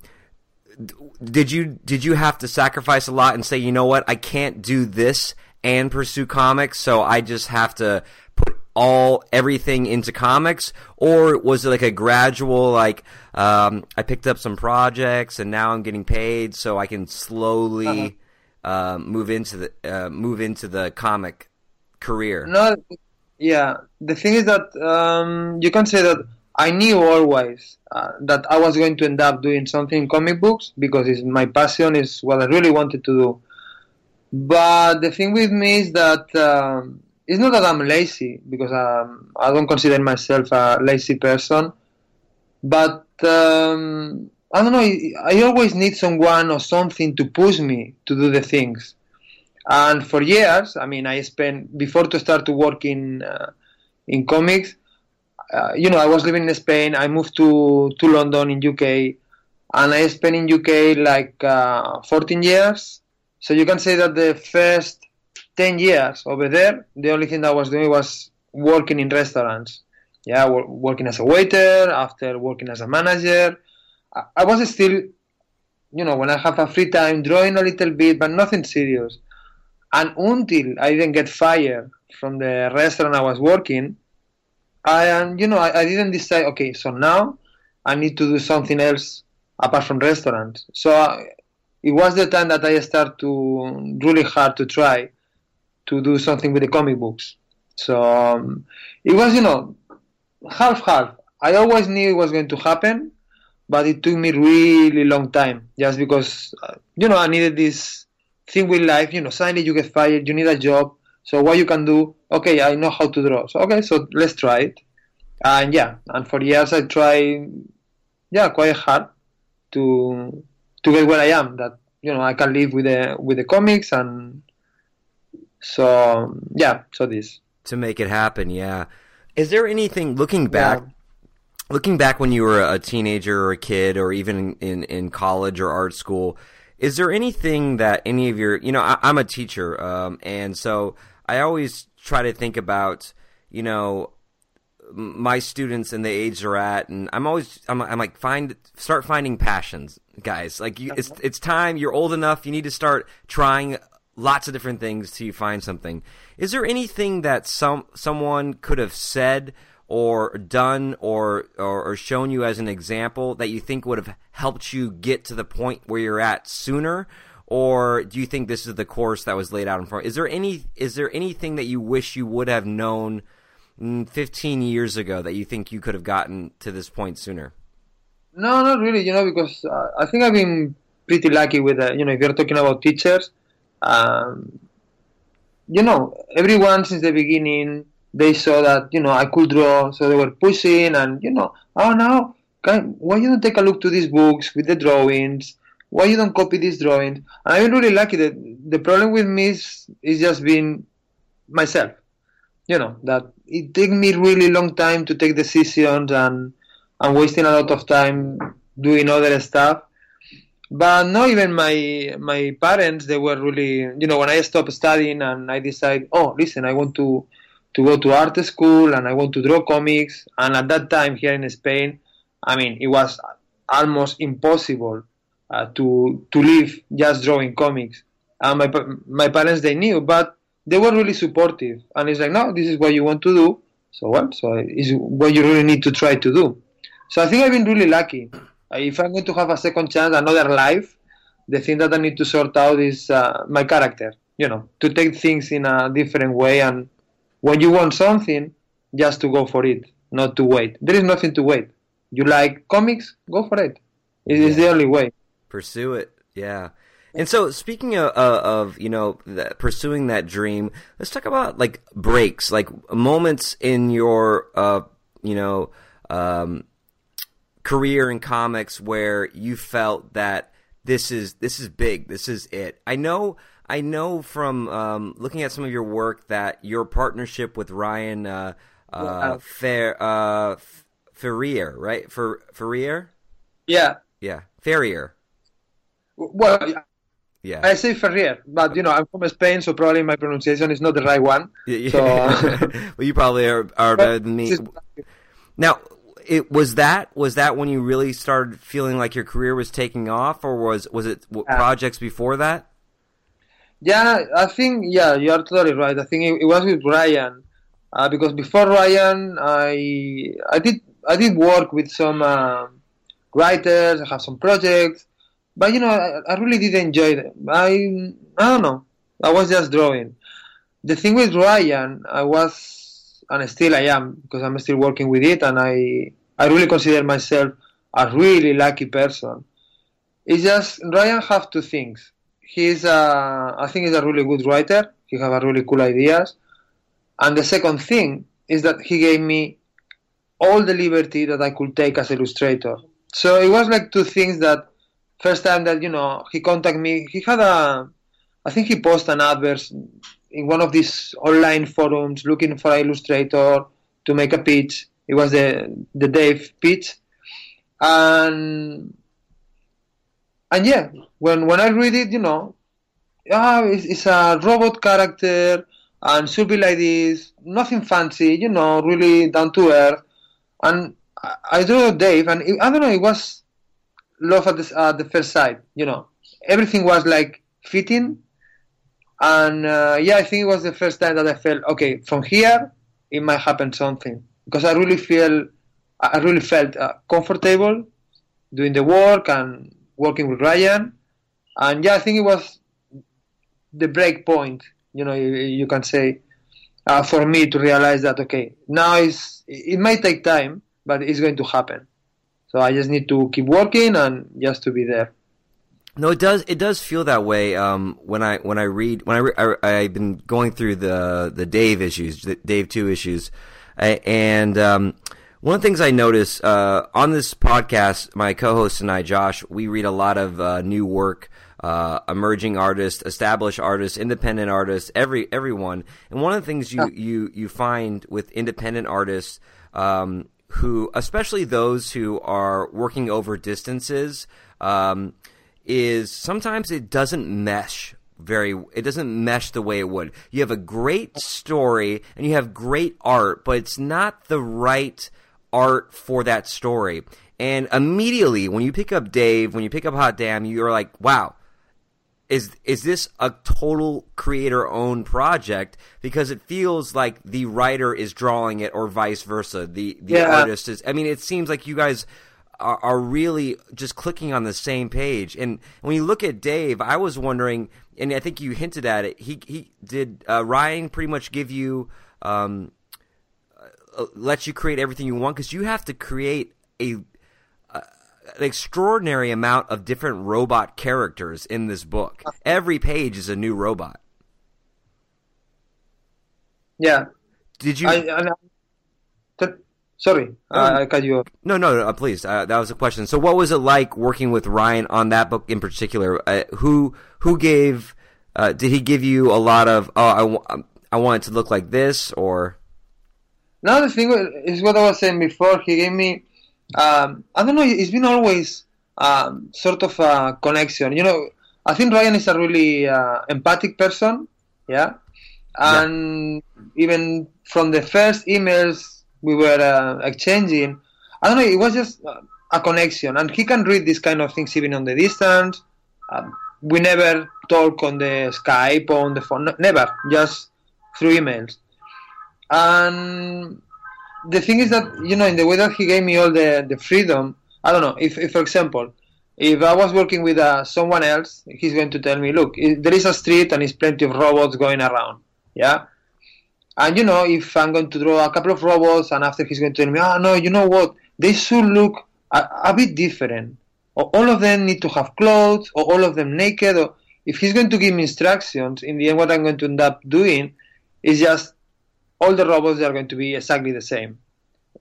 Did you did you have to sacrifice a lot and say, you know what, I can't do this and pursue comics, so I just have to put all everything into comics, or was it like a gradual like um, I picked up some projects and now I'm getting paid, so I can slowly uh, move into the uh, move into the comic career? No, yeah. The thing is that um, you can say that I knew always uh, that I was going to end up doing something in comic books because it's my passion is what I really wanted to do. But the thing with me is that um, it's not that I'm lazy because um, I don't consider myself a lazy person. But um, I don't know. I always need someone or something to push me to do the things. And for years, I mean, I spent before to start to work in uh, in comics. Uh, you know, I was living in Spain. I moved to to London in UK, and I spent in UK like uh, 14 years. So you can say that the first 10 years over there, the only thing that I was doing was working in restaurants. Yeah, working as a waiter, after working as a manager. I, was still, you know, when I have a free time, drawing a little bit, but nothing serious. And until I didn't get fired from the restaurant I was working, I um, you know I, I didn't decide. Okay, so now I need to do something else apart from restaurants. So uh, it was the time that I started to really hard to try to do something with the comic books. So um, it was you know half half. I always knew it was going to happen, but it took me really long time just because uh, you know I needed this thing with life. You know, suddenly you get fired, you need a job. So what you can do? Okay, I know how to draw. So okay, so let's try it. And yeah, and for years I tried, yeah, quite hard to to get where I am. That you know I can live with the with the comics and so yeah, so this. to make it happen. Yeah. Is there anything looking back? Looking back when you were a teenager or a kid, or even in, in, college or art school, is there anything that any of your, you know, I, I'm a teacher, um, and so I always try to think about, you know, my students and the age they're at, and I'm always, I'm, I'm like, find, start finding passions, guys. Like, you, it's, uh-huh. it's time. You're old enough. You need to start trying lots of different things till you find something. Is there anything that some someone could have said or done or, or or shown you as an example that you think would have helped you get to the point where you're at sooner? Or do you think this is the course that was laid out in front? Is there any is there anything that you wish you would have known 15 years ago that you think you could have gotten to this point sooner? No, not really. You know, because uh, I think I've been pretty lucky with, uh, you know, if you're talking about teachers, um, you know, everyone since the beginning they saw that you know I could draw, so they were pushing, and you know, oh no, can, why you don't take a look to these books with the drawings? Why you don't copy these drawings? And I've been really lucky. That the problem with me is, is just being myself. You know that it took me really long time to take decisions and and wasting a lot of time doing other stuff. But not even my my parents. They were really, you know, when I stopped studying and I decided, oh, listen, I want to to go to art school and I want to draw comics. And at that time here in Spain, I mean, it was almost impossible uh, to to live just drawing comics. And my my parents they knew, but they were really supportive. And it's like, no, this is what you want to do. So what? So it's what you really need to try to do. So I think I've been really lucky. Uh, If I'm going to have a second chance, another life, the thing that I need to sort out is uh, my character. You know, to take things in a different way, and when you want something, just to go for it, not to wait. There is nothing to wait. You like comics? Go for it. It is the only way. pursue it. Yeah. And so, speaking of, uh, of you know pursuing that dream, let's talk about like breaks, like moments in your uh, you know um, career in comics where you felt that this is this is big, this is it. I know I know from um, looking at some of your work that your partnership with Ryan uh, uh, Yeah. Fer, uh, Ferrier, right? For Ferrier, Yeah. yeah, Ferrier, Well, yeah. I say Ferrier, but you know, I'm from Spain, so probably my pronunciation is not the right one. Yeah, yeah. So- <laughs> well, you probably are, are better than me. Now, it was that was that when you really started feeling like your career was taking off, or was was it w- Yeah. projects before that? Yeah, I think yeah, you are totally right. I think it, it was with Ryan, uh, because before Ryan, I I did I did work with some uh, writers. I have some projects, but you know, I, I really did enjoy them. I I don't know. I was just drawing. The thing with Ryan, I was and still I am because I'm still working with it, and I I really consider myself a really lucky person. It's just Ryan have two things he's a, I think he's a really good writer. He have a really cool ideas. And the second thing is that he gave me all the liberty that I could take as illustrator. So it was like two things that first time that you know he contacted me, he had a I think he posted an advert in one of these online forums looking for an illustrator to make a pitch. It was the the Dave pitch, and and yeah, when when I read it, you know, ah, it's, it's a robot character and should be like this, nothing fancy, you know, really down to earth. And I, I drew Dave, and it, I don't know, it was love at the, the first sight, you know, everything was like fitting. And uh, yeah, I think it was the first time that I felt okay. From here, it might happen something because I really feel, I really felt uh, comfortable doing the work and working with Ryan, and yeah, I think it was the break point. You know, you, you can say uh, for me to realize that okay, now is it might take time, but it's going to happen. So I just need to keep working and just to be there. No, it does. It does feel that way. Um, when I when I read when I, re- I I've been going through the the Dave issues, the Dave two issues, a- and um, one of the things I notice uh, on this podcast, my co-host and I, Josh, we read a lot of uh, new work, uh, emerging artists, established artists, independent artists, every everyone. And one of the things you you you find with independent artists. Um, who, especially those who are working over distances, um, is sometimes it doesn't mesh very it doesn't mesh the way it would. You have a great story and you have great art but it's not the right art for that story. And immediately when you pick up dave when you pick up hot damn you're like wow is is this a total creator owned project? Because it feels like the writer is drawing it or vice versa. The the Yeah. artist is i mean it seems like you guys are, are really just clicking on the same page. And when you look at dave i was wondering and i think you hinted at it he he did uh, ryan pretty much give you um uh, let you create everything you want because you have to create a an extraordinary amount of different robot characters in this book. Every page is a new robot. Yeah, Did you? I, I- sorry, I, I cut you off. no, no, no. Please, uh, that was a question. So, what was it like working with Ryan on that book in particular? Uh, who who gave? Uh, did he give you a lot of? Oh, I, wa- I want it to look like this, or Now the thing is what I was saying before. He gave me, um, I don't know. It's been always um, sort of a connection. You know, I think Ryan is a really uh, empathic person. Yeah, and even from the first emails we were uh, exchanging, I don't know. It was just uh, a connection, and he can read these kind of things even on the distance. Um, we never talk on the Skype or on the phone. Never, just through emails. And the thing is that you know, in the way that he gave me all the the freedom, I don't know. If, if for example, if I was working with uh, someone else, he's going to tell me, look, there is a street and there's plenty of robots going around. Yeah. And you know, if I'm going to draw a couple of robots, and after he's going to tell me, oh no, you know what? They should look a, a bit different. Or all of them need to have clothes, or all of them naked. Or if he's going to give me instructions, in the end, what I'm going to end up doing is just all the robots are going to be exactly the same.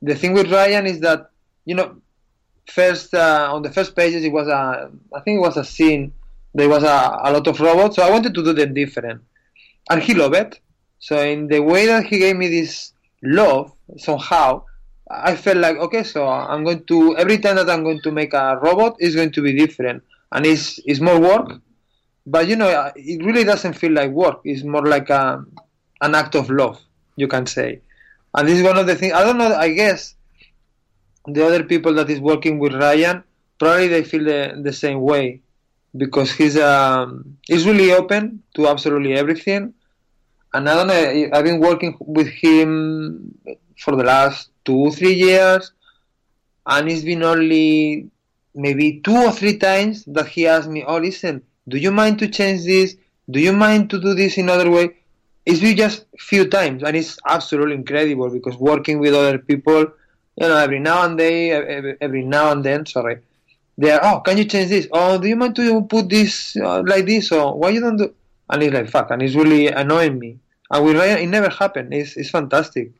The thing with Ryan is that you know, first uh, on the first pages it was a I think it was a scene there was a, a lot of robots, so I wanted to do them different, and he loved it. So in the way that he gave me this love, somehow, I felt like okay, so I'm going to every time that I'm going to make a robot is going to be different, and it's it's more work, but you know it really doesn't feel like work. It's more like a, an act of love, you can say, and this is one of the things. I don't know. I guess the other people that is working with Ryan probably they feel the, the same way because he's um he's really open to absolutely everything and I don't know I've been working with him for the last two three years and it's been only maybe two or three times that he asked me oh listen do you mind to change this do you mind to do this in other way it's been just few times and it's absolutely incredible because working with other people you know every now and then every, every now and then sorry they are, oh, can you change this? Oh, do you mind to put this uh, like this? Or why you don't do? And it's like, fuck, and it's really annoying me. And Ryan, it never happened. It's, it's fantastic.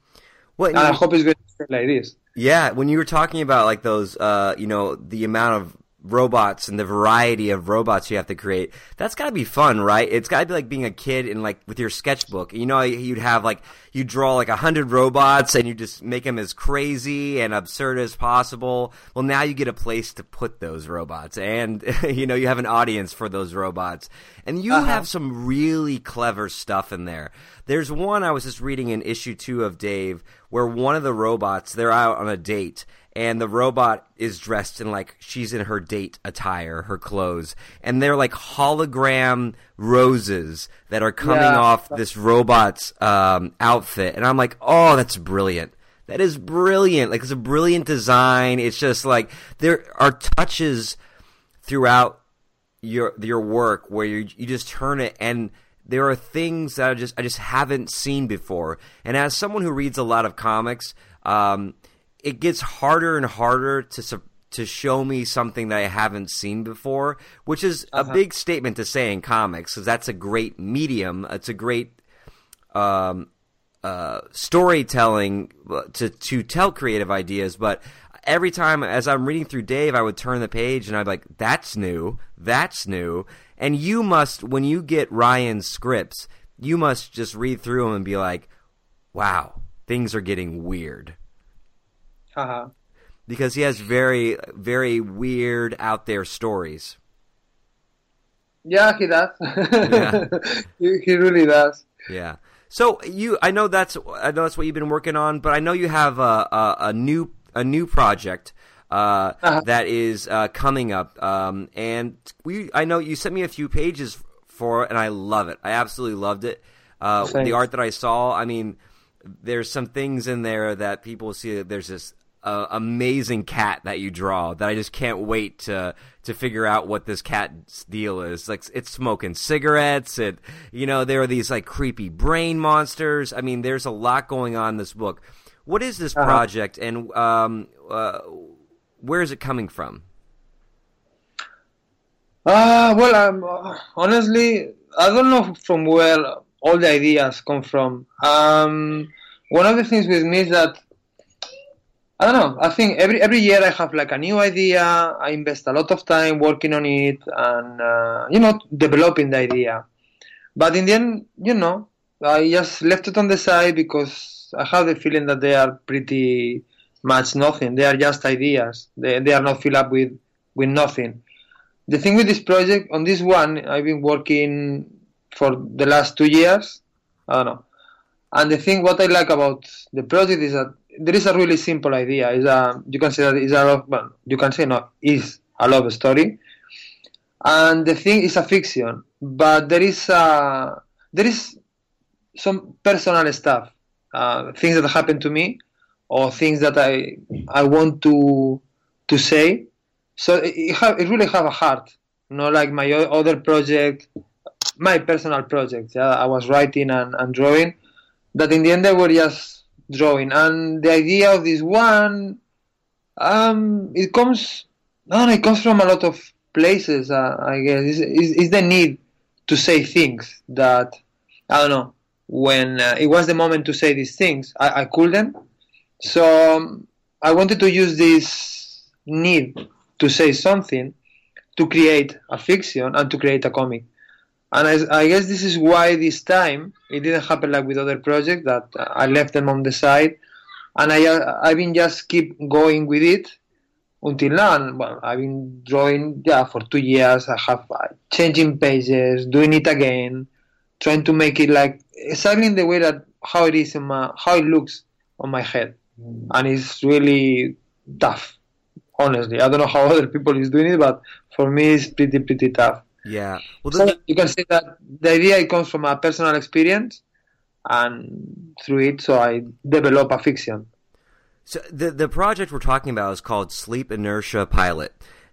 Well, and I hope it's going to stay like this. Yeah, when you were talking about like those, uh, you know, the amount of robots and the variety of robots you have to create. That's got to be fun, right? It's got to be like being a kid and like with your sketchbook. You know, you'd have like you draw like a hundred robots and you just make them as crazy and absurd as possible. Well, now you get a place to put those robots, and <laughs> you know you have an audience for those robots, and you uh-huh. have some really clever stuff in there. There's one I was just reading in issue two of Dave where one of the robots they're out on a date and the robot is dressed in like she's in her date attire, her clothes, and they're like hologram roses that are coming yeah. off this robot's um, outfit, and I'm like, oh, that's brilliant. That is brilliant. Like it's a brilliant design. It's just like there are touches throughout your your work where you you just turn it and there are things that I just I just haven't seen before. And as someone who reads a lot of comics, um, it gets harder and harder to to show me something that I haven't seen before, which is uh-huh. a big statement to say in comics because that's a great medium. It's a great um, uh, storytelling uh, to to tell creative ideas. But every time as I'm reading through Dave, I would turn the page and I'd be like, "That's new. That's new." And you must, when you get Ryan's scripts, you must just read through them and be like, "Wow, things are getting weird." Uh-huh. Because he has very, very weird, out there stories. Yeah, he does. Yeah. <laughs> he, he really does. Yeah. So you, I know that's, I know that's what you've been working on, but I know you have a, a, a new, a new project. Uh, uh-huh. that is uh, coming up. Um, and we, I know you sent me a few pages for it, and I love it. I absolutely loved it. Uh, the art that I saw, I mean, there's some things in there that people see that there's this uh, amazing cat that you draw that I just can't wait to to figure out what this cat's deal is. Like it's smoking cigarettes. It you know there are these like creepy brain monsters. I mean, there's a lot going on in this book. What is this uh-huh. project, and um, uh, where is it coming from? Uh, well, um, honestly, I don't know from where all the ideas come from. Um, one of the things with me is that I don't know. I think every every year I have like a new idea. I invest a lot of time working on it and uh, you know developing the idea. But in the end, you know, I just left it on the side because I have the feeling that they are pretty much nothing. They are just ideas. They they are not filled up with with nothing. The thing with this project, on this one, I've been working for the last two years. I don't know. And the thing, what I like about the project is that there is a really simple idea. Is a you can say that is a love, well, you can say no is a love story, and the thing is a fiction, but there is a there is some personal stuff, uh, things that happen to me, or things that I I want to to say. So it, it, it really have a heart, not like my other project, my personal project. Yeah, I was writing and, and drawing. That in the end they were just drawing. And the idea of this one, um, it comes, no, it comes from a lot of places. Uh, I guess is the need to say things that I don't know. When uh, it was the moment to say these things, I, I couldn't. So um, I wanted to use this need to say something to create a fiction and to create a comic. And I, I guess this is why this time it didn't happen like with other projects that I left them on the side, and I uh, I've been just keep going with it until now. And, well, I've been drawing yeah for two years. I have uh, changing pages, doing it again, trying to make it like exactly in the way that how it is in my how it looks on my head, and it's really tough. Honestly, I don't know how <laughs> other people is doing it, but for me, it's pretty pretty tough. Yeah. Well, So you can say that the idea it comes from a personal experience, and through it, so I develop a fiction. So the the project we're talking about is called Sleep Inertia Pilot,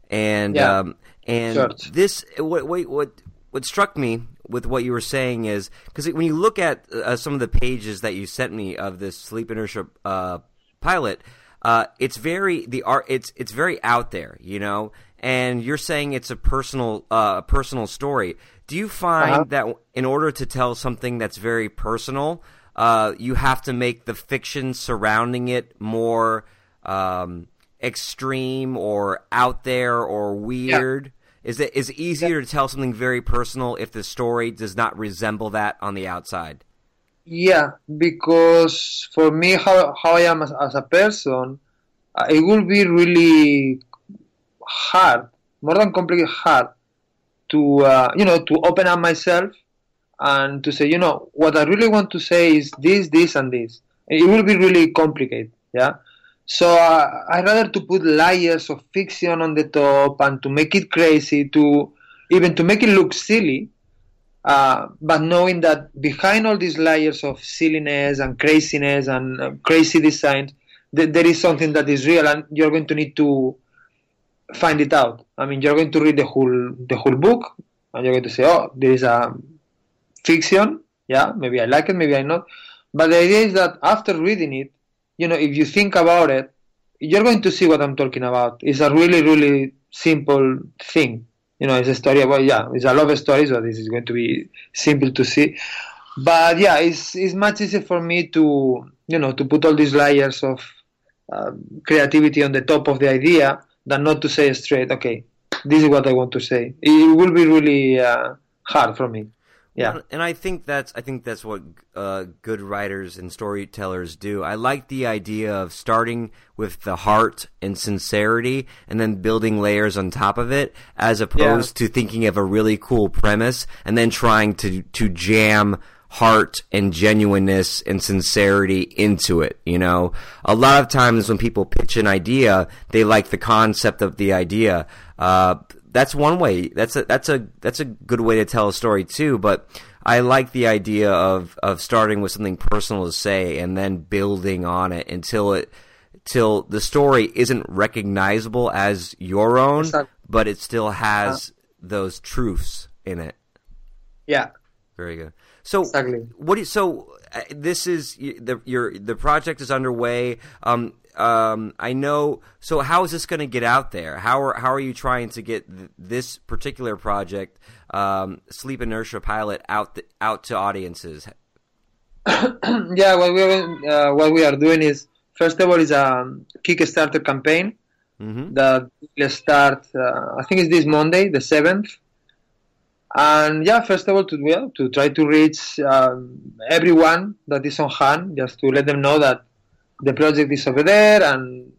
and Yeah. um, and this what what what what struck me with what you were saying is because when you look at uh, some of the pages that you sent me of this Sleep Inertia uh, pilot, uh, it's very the art it's it's very out there, you know. And you're saying it's a personal uh, personal story. Do you find Uh-huh. that in order to tell something that's very personal, uh, you have to make the fiction surrounding it more um, extreme or out there or weird? Is it is it easier to tell something very personal if the story does not resemble that on the outside? Yeah, because for me, how how I am as, as a person, uh, it will be really hard, more than complicated, hard to uh, you know to open up myself and to say, you know, what I really want to say is this, this, and this. It will be really complicated, yeah. So uh, I rather to put layers of fiction on the top and to make it crazy, to even to make it look silly, uh, but knowing that behind all these layers of silliness and craziness and uh, crazy designs, th- there is something that is real, and you're going to need to find it out. I mean, you're going to read the whole the whole book, and you're going to say, "Oh, there is a fiction. Yeah, maybe I like it, maybe I not." But the idea is that after reading it, you know, if you think about it, you're going to see what I'm talking about. It's a really, really simple thing. You know, it's a story about yeah, it's a love story, so this is going to be simple to see. But yeah, it's it's much easier for me to you know to put all these layers of uh, creativity on the top of the idea than not to say straight, okay, this is what I want to say. It will be really uh, hard for me. Yeah. And I think that's I think that's what uh, good writers and storytellers do. I like the idea of starting with the heart and sincerity, and then building layers on top of it, as opposed to thinking of a really cool premise and then trying to to jam heart and genuineness and sincerity into it. You know, a lot of times when people pitch an idea, they like the concept of the idea. Uh, that's one way. That's a that's a that's a good way to tell a story too. But I like the idea of of starting with something personal to say and then building on it until it till the story isn't recognizable as your own, but it still has those truths in it. Yeah, Very good. So, Exactly. what do you, so uh, this is the your the project is underway. Um, um, I know. So, how is this going to get out there? How are how are you trying to get th- this particular project, um, Sleep Inertia Pilot, out the, out to audiences? <coughs> yeah. What we are uh, what we are doing is first of all is a Kickstarter campaign hmm that will start. Uh, I think it's this Monday, the seventh. And yeah, first of all, to well, to try to reach um, everyone that is on hand, just to let them know that the project is over there, and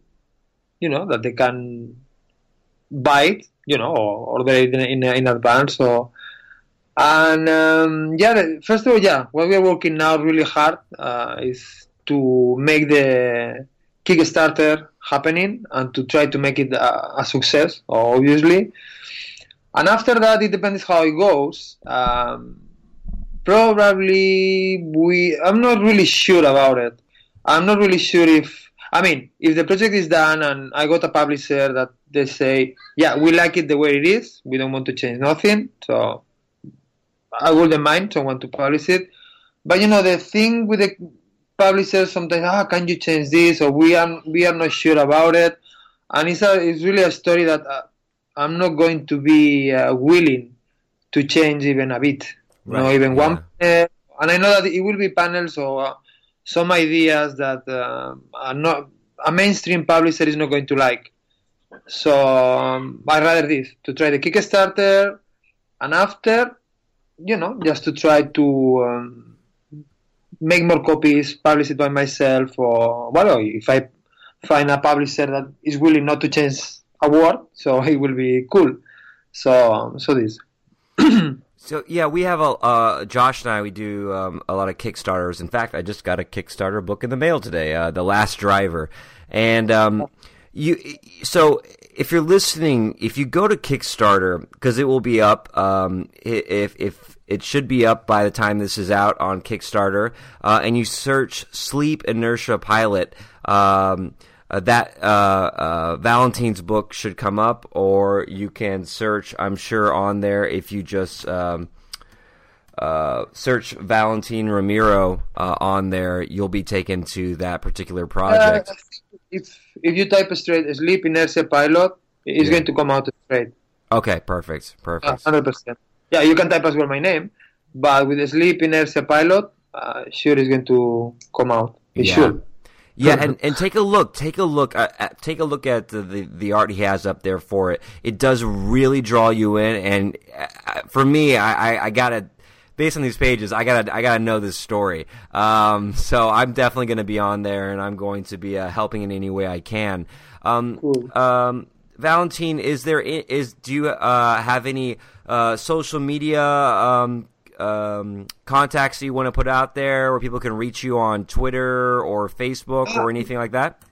you know that they can buy it, you know, or order it in, in, in advance. So, and um, yeah, first of all, yeah, what we are working now really hard uh, is to make the Kickstarter happening and to try to make it a, a success, obviously. And after that, it depends how it goes. Um, probably we. I'm not really sure about it. I'm not really sure if. I mean, if the project is done and I got a publisher that they say, yeah, we like it the way it is. We don't want to change nothing. So I wouldn't mind someone to publish it. But you know, the thing with the publishers sometimes, ah, can you change this? Or we are we are not sure about it. And it's a, it's really a story that uh, I'm not going to be uh, willing to change even a bit. You know, even yeah. one. And I know that it will be panels or uh, some ideas that uh, are not a mainstream publisher is not going to like. So um, I rather this to try the Kickstarter, and after, you know, just to try to um, make more copies, publish it by myself, or well, if I find a publisher that is willing not to change a word, so <laughs> it will be cool. So um, so this. <clears throat> So yeah, we have a uh, Josh and I. We do um, a lot of Kickstarters. In fact, I just got a Kickstarter book in the mail today, uh, "The Last Driver," and um, you. So if you're listening, if you go to Kickstarter, because it will be up. Um, if if it should be up by the time this is out on Kickstarter, uh, and you search "Sleep Inertia Pilot." Um, uh, that uh, uh, Valentine's book should come up, or you can search. I'm sure on there if you just um, uh, search Valentine Ramiro uh, on there, you'll be taken to that particular project. Uh, if if you type a straight sleep inertia pilot, it's Yeah. going to come out straight. okay, perfect, perfect. Hundred percent. Yeah, you can type as well my name, but with sleep inertia pilot, uh, sure it's going to come out. It Yeah. should. Yeah, and, and take a look. Take a look. At, at, take a look at the, the the art he has up there for it. It does really draw you in, and uh, for me, I, I, I gotta. Based on these pages, I gotta I gotta know this story. Um, so I'm definitely gonna be on there, and I'm going to be uh, helping in any way I can. Um, Cool. um, Valentine, is there is do you uh, have any uh, social media um, contacts you want to put out there, where people can reach you on Twitter or Facebook or anything like that?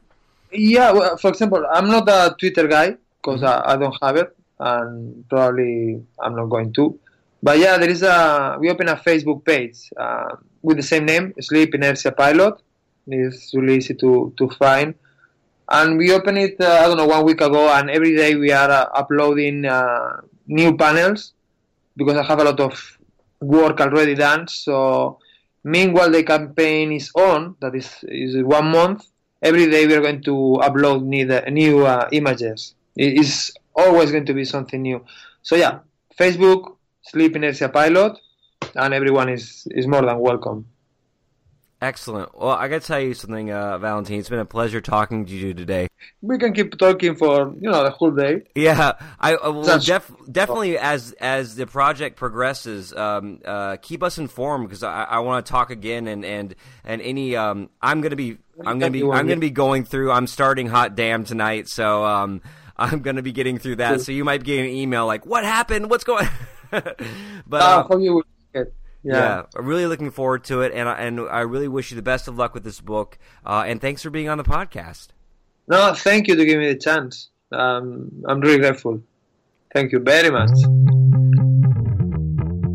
Yeah, well, for example, I'm not a Twitter guy because I, I don't have it, and probably I'm not going to. But yeah, there is a we open a Facebook page uh, with the same name, Sleep Inertia Pilot. It's really easy to to find, and we open it uh, I don't know one week ago, and every day we are uh, uploading uh, new panels because I have a lot of work already done. So meanwhile the campaign is on, that is is one month every day we are going to upload new, new uh, images. It is always going to be something new. So yeah, Facebook, Sleep Inertia Pilot, and everyone is, is more than welcome. Excellent. Well, I got to tell you something, uh, Valentine. It's been a pleasure talking to you today. We can keep talking for you know the whole day. Yeah, I uh, well, def- definitely as as the project progresses, um, uh, keep us informed because I, I want to talk again and and and any um, I'm gonna be I'm gonna be I'm gonna be going through. I'm starting Hot Damn tonight, so um, <laughs> I'm gonna be getting through that. So you might be getting an email like, "What happened? What's going?" <laughs> but Uh, how you will get? yeah. Yeah. Really looking forward to it, and I, and I really wish you the best of luck with this book. Uh, and thanks for being on the podcast. No, thank you to give me the chance. Um, I'm really grateful. Thank you very much.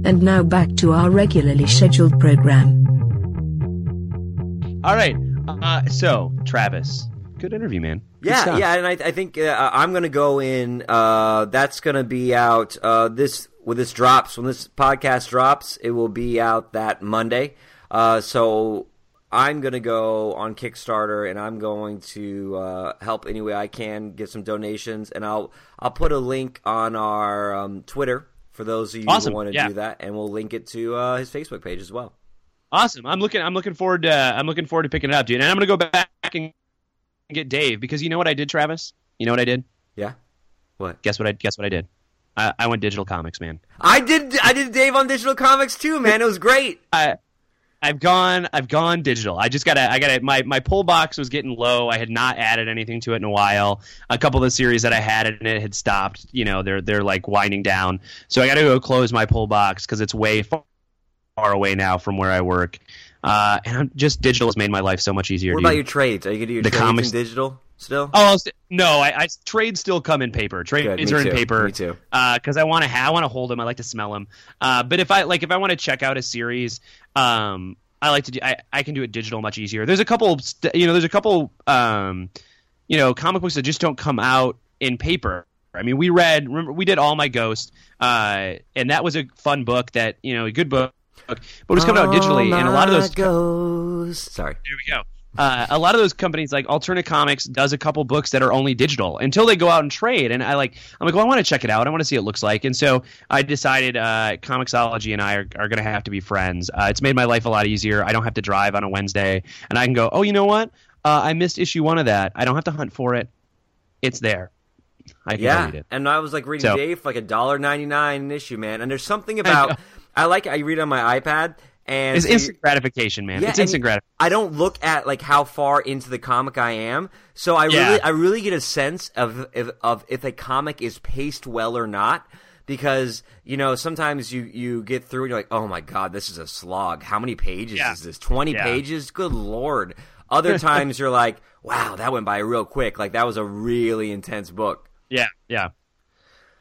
And now back to our regularly scheduled program. All right. Uh, so, Travis, good interview, man. Good Yeah, stuff. yeah, and I, I think uh, I'm gonna go in. Uh, that's gonna be out uh, this when this drops. When this podcast drops, it will be out that Monday. Uh, so I'm gonna go on Kickstarter, and I'm going to uh, help any way I can, get some donations, and I'll I'll put a link on our um, Twitter for those of you Awesome, who want to yeah. do that, and we'll link it to uh, his Facebook page as well. Awesome. I'm looking. I'm looking forward to. I'm looking forward to picking it up, dude. And I'm gonna go back and get Dave because you know what I did, Travis. You know what I did? Yeah. What? Guess what I guess what I did. I, I went digital comics, man. I did. I did Dave on Digital Comics too, man. It was great. I I've gone I've gone digital. I just gotta I gotta my my pull box was getting low. I had not added anything to it in a while. A couple of the series that I had in it had stopped. You know they're they're like winding down. So I gotta go close my pull box because it's way far, far away now from where I work. Uh, and I'm, just digital has made my life so much easier. What about your trades? Are you gonna do your The trades comics- digital still? Oh st- no! I, I trades still come in paper. Trades Good, are in paper. me too. Because I want to ha- I want to hold them. I like to smell them. Uh, but if I like if I want to check out a series, um, I like to do. I, I can do it digital much easier. There's a couple. St- you know, there's a couple. Um, you know, comic books that just don't come out in paper. I mean, we read. Remember, we did All My Ghost, uh, and that was a fun book. That you know, a good book. But it was coming out digitally, and a lot of those goes. Sorry. there we go. Uh, a lot of those companies, like Alterna Comics, does a couple books that are only digital until they go out and trade. And I like, I'm like, well, I want to check it out. I want to see what it looks like. And so I decided, uh, Comixology and I are, are going to have to be friends. Uh, it's made my life a lot easier. I don't have to drive on a Wednesday, and I can go. Oh, you know what? Uh, I missed issue one of that. I don't have to hunt for it. It's there. I can yeah, read it. and I was like reading So- Dave for like a dollar ninety nine an issue, man. And there's something <laughs> about I, like I read on my iPad and It's instant gratification, man. Yeah, it's instant gratification. I don't look at like how far into the comic I am, so I Yeah. really I really get a sense of if, of if a comic is paced well or not. Because you know sometimes you you get through and you're like, oh my god, this is a slog. How many pages Yeah. is this? Twenty Yeah. pages? Good lord. <laughs> Other times you're like, wow, that went by real quick. Like that was a really intense book. Yeah, yeah.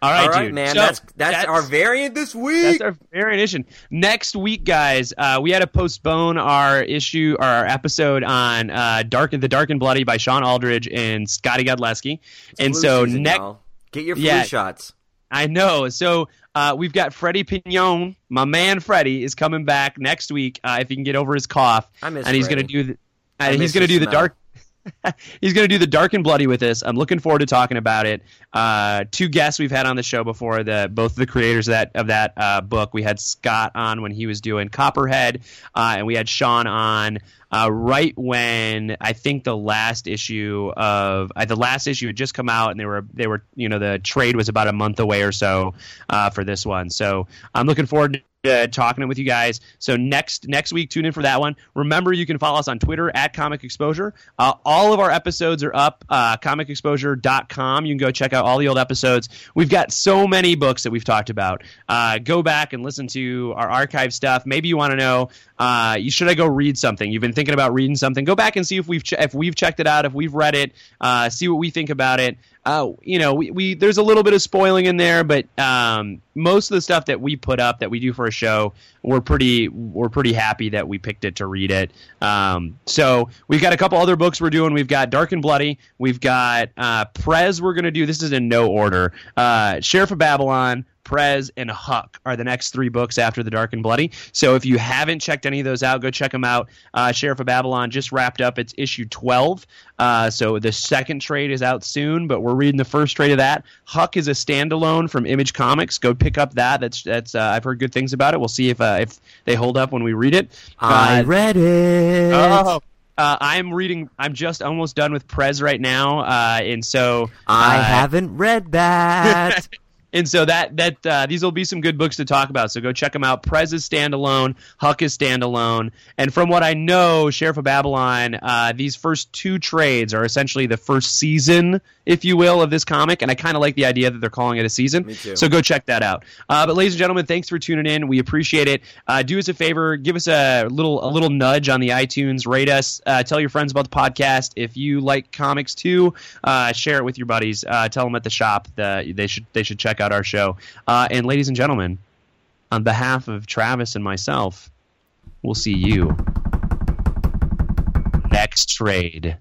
All right, All right, dude. man. So, that's, that's our variant this week. That's our very edition. Next week, guys, uh, we had to postpone our issue, or our episode on uh, Dark, the Dark and Bloody by Shawn Aldridge and Scotty Godlewski. And so next, get your flu Yeah. shots. I know. So uh, we've got Freddie Pignon, my man Freddie, is coming back next week uh, if he can get over his cough, I miss and he's going to do the. Uh, he's going to his do the dark. <laughs> he's going to do the dark and bloody with us. I'm looking forward to talking about it. Uh, two guests we've had on the show before, the both the creators of that of that uh, book. We had Scott on when he was doing Copperhead, uh, and we had Shawn on uh, right when I think the last issue of uh, the last issue had just come out, and they were they were you know the trade was about a month away or so uh, for this one. So I'm looking forward to uh, talking with you guys. So next next week, tune in for that one. Remember, you can follow us on Twitter at Comic Exposure. Uh, all of our episodes are up. Uh, comicexposure.com. You can go check out all the old episodes. We've got so many books that we've talked about. Uh, go back and listen to our archive stuff. Maybe you want to know. Uh, you should I go read something? You've been thinking about reading something. Go back and see if we've if we've checked it out, if we've read it. Uh, see what we think about it. Uh, you know, we, we there's a little bit of spoiling in there, but um, most of the stuff that we put up that we do for a show, we're pretty we're pretty happy that we picked it to read it. Um, so we've got a couple other books we're doing. We've got Dark and Bloody. We've got uh, Prez. We're gonna do this is in no order. Uh, Sheriff of Babylon. Prez and Huck are the next three books after the Dark and Bloody. So if you haven't checked any of those out, go check them out. Uh, Sheriff of Babylon just wrapped up its issue 12. Uh, so the second trade is out soon, but we're reading the first trade of that. Huck is a standalone from Image Comics. Go pick up that. That's that's uh, I've heard good things about it. We'll see if uh, if they hold up when we read it. I read it. Oh. Uh, I'm reading. I'm just almost done with Prez right now, uh, and so I uh, haven't read that. <laughs> and so that that uh, these will be some good books to talk about. So go check them out. Prez is standalone, Huck is standalone, and from what I know, Sheriff of Babylon, uh, these first two trades are essentially the first season, if you will, of this comic. And I kind of like the idea that they're calling it a season. Me too. So go check that out. Uh, but ladies and gentlemen, thanks for tuning in. We appreciate it. Uh, do us a favor, give us a little a little nudge on the iTunes, rate us, uh, tell your friends about the podcast. If you like comics too, uh, share it with your buddies. Uh, tell them at the shop that they should they should check out our show. Uh, and ladies and gentlemen, on behalf of Travis and myself, we'll see you next trade.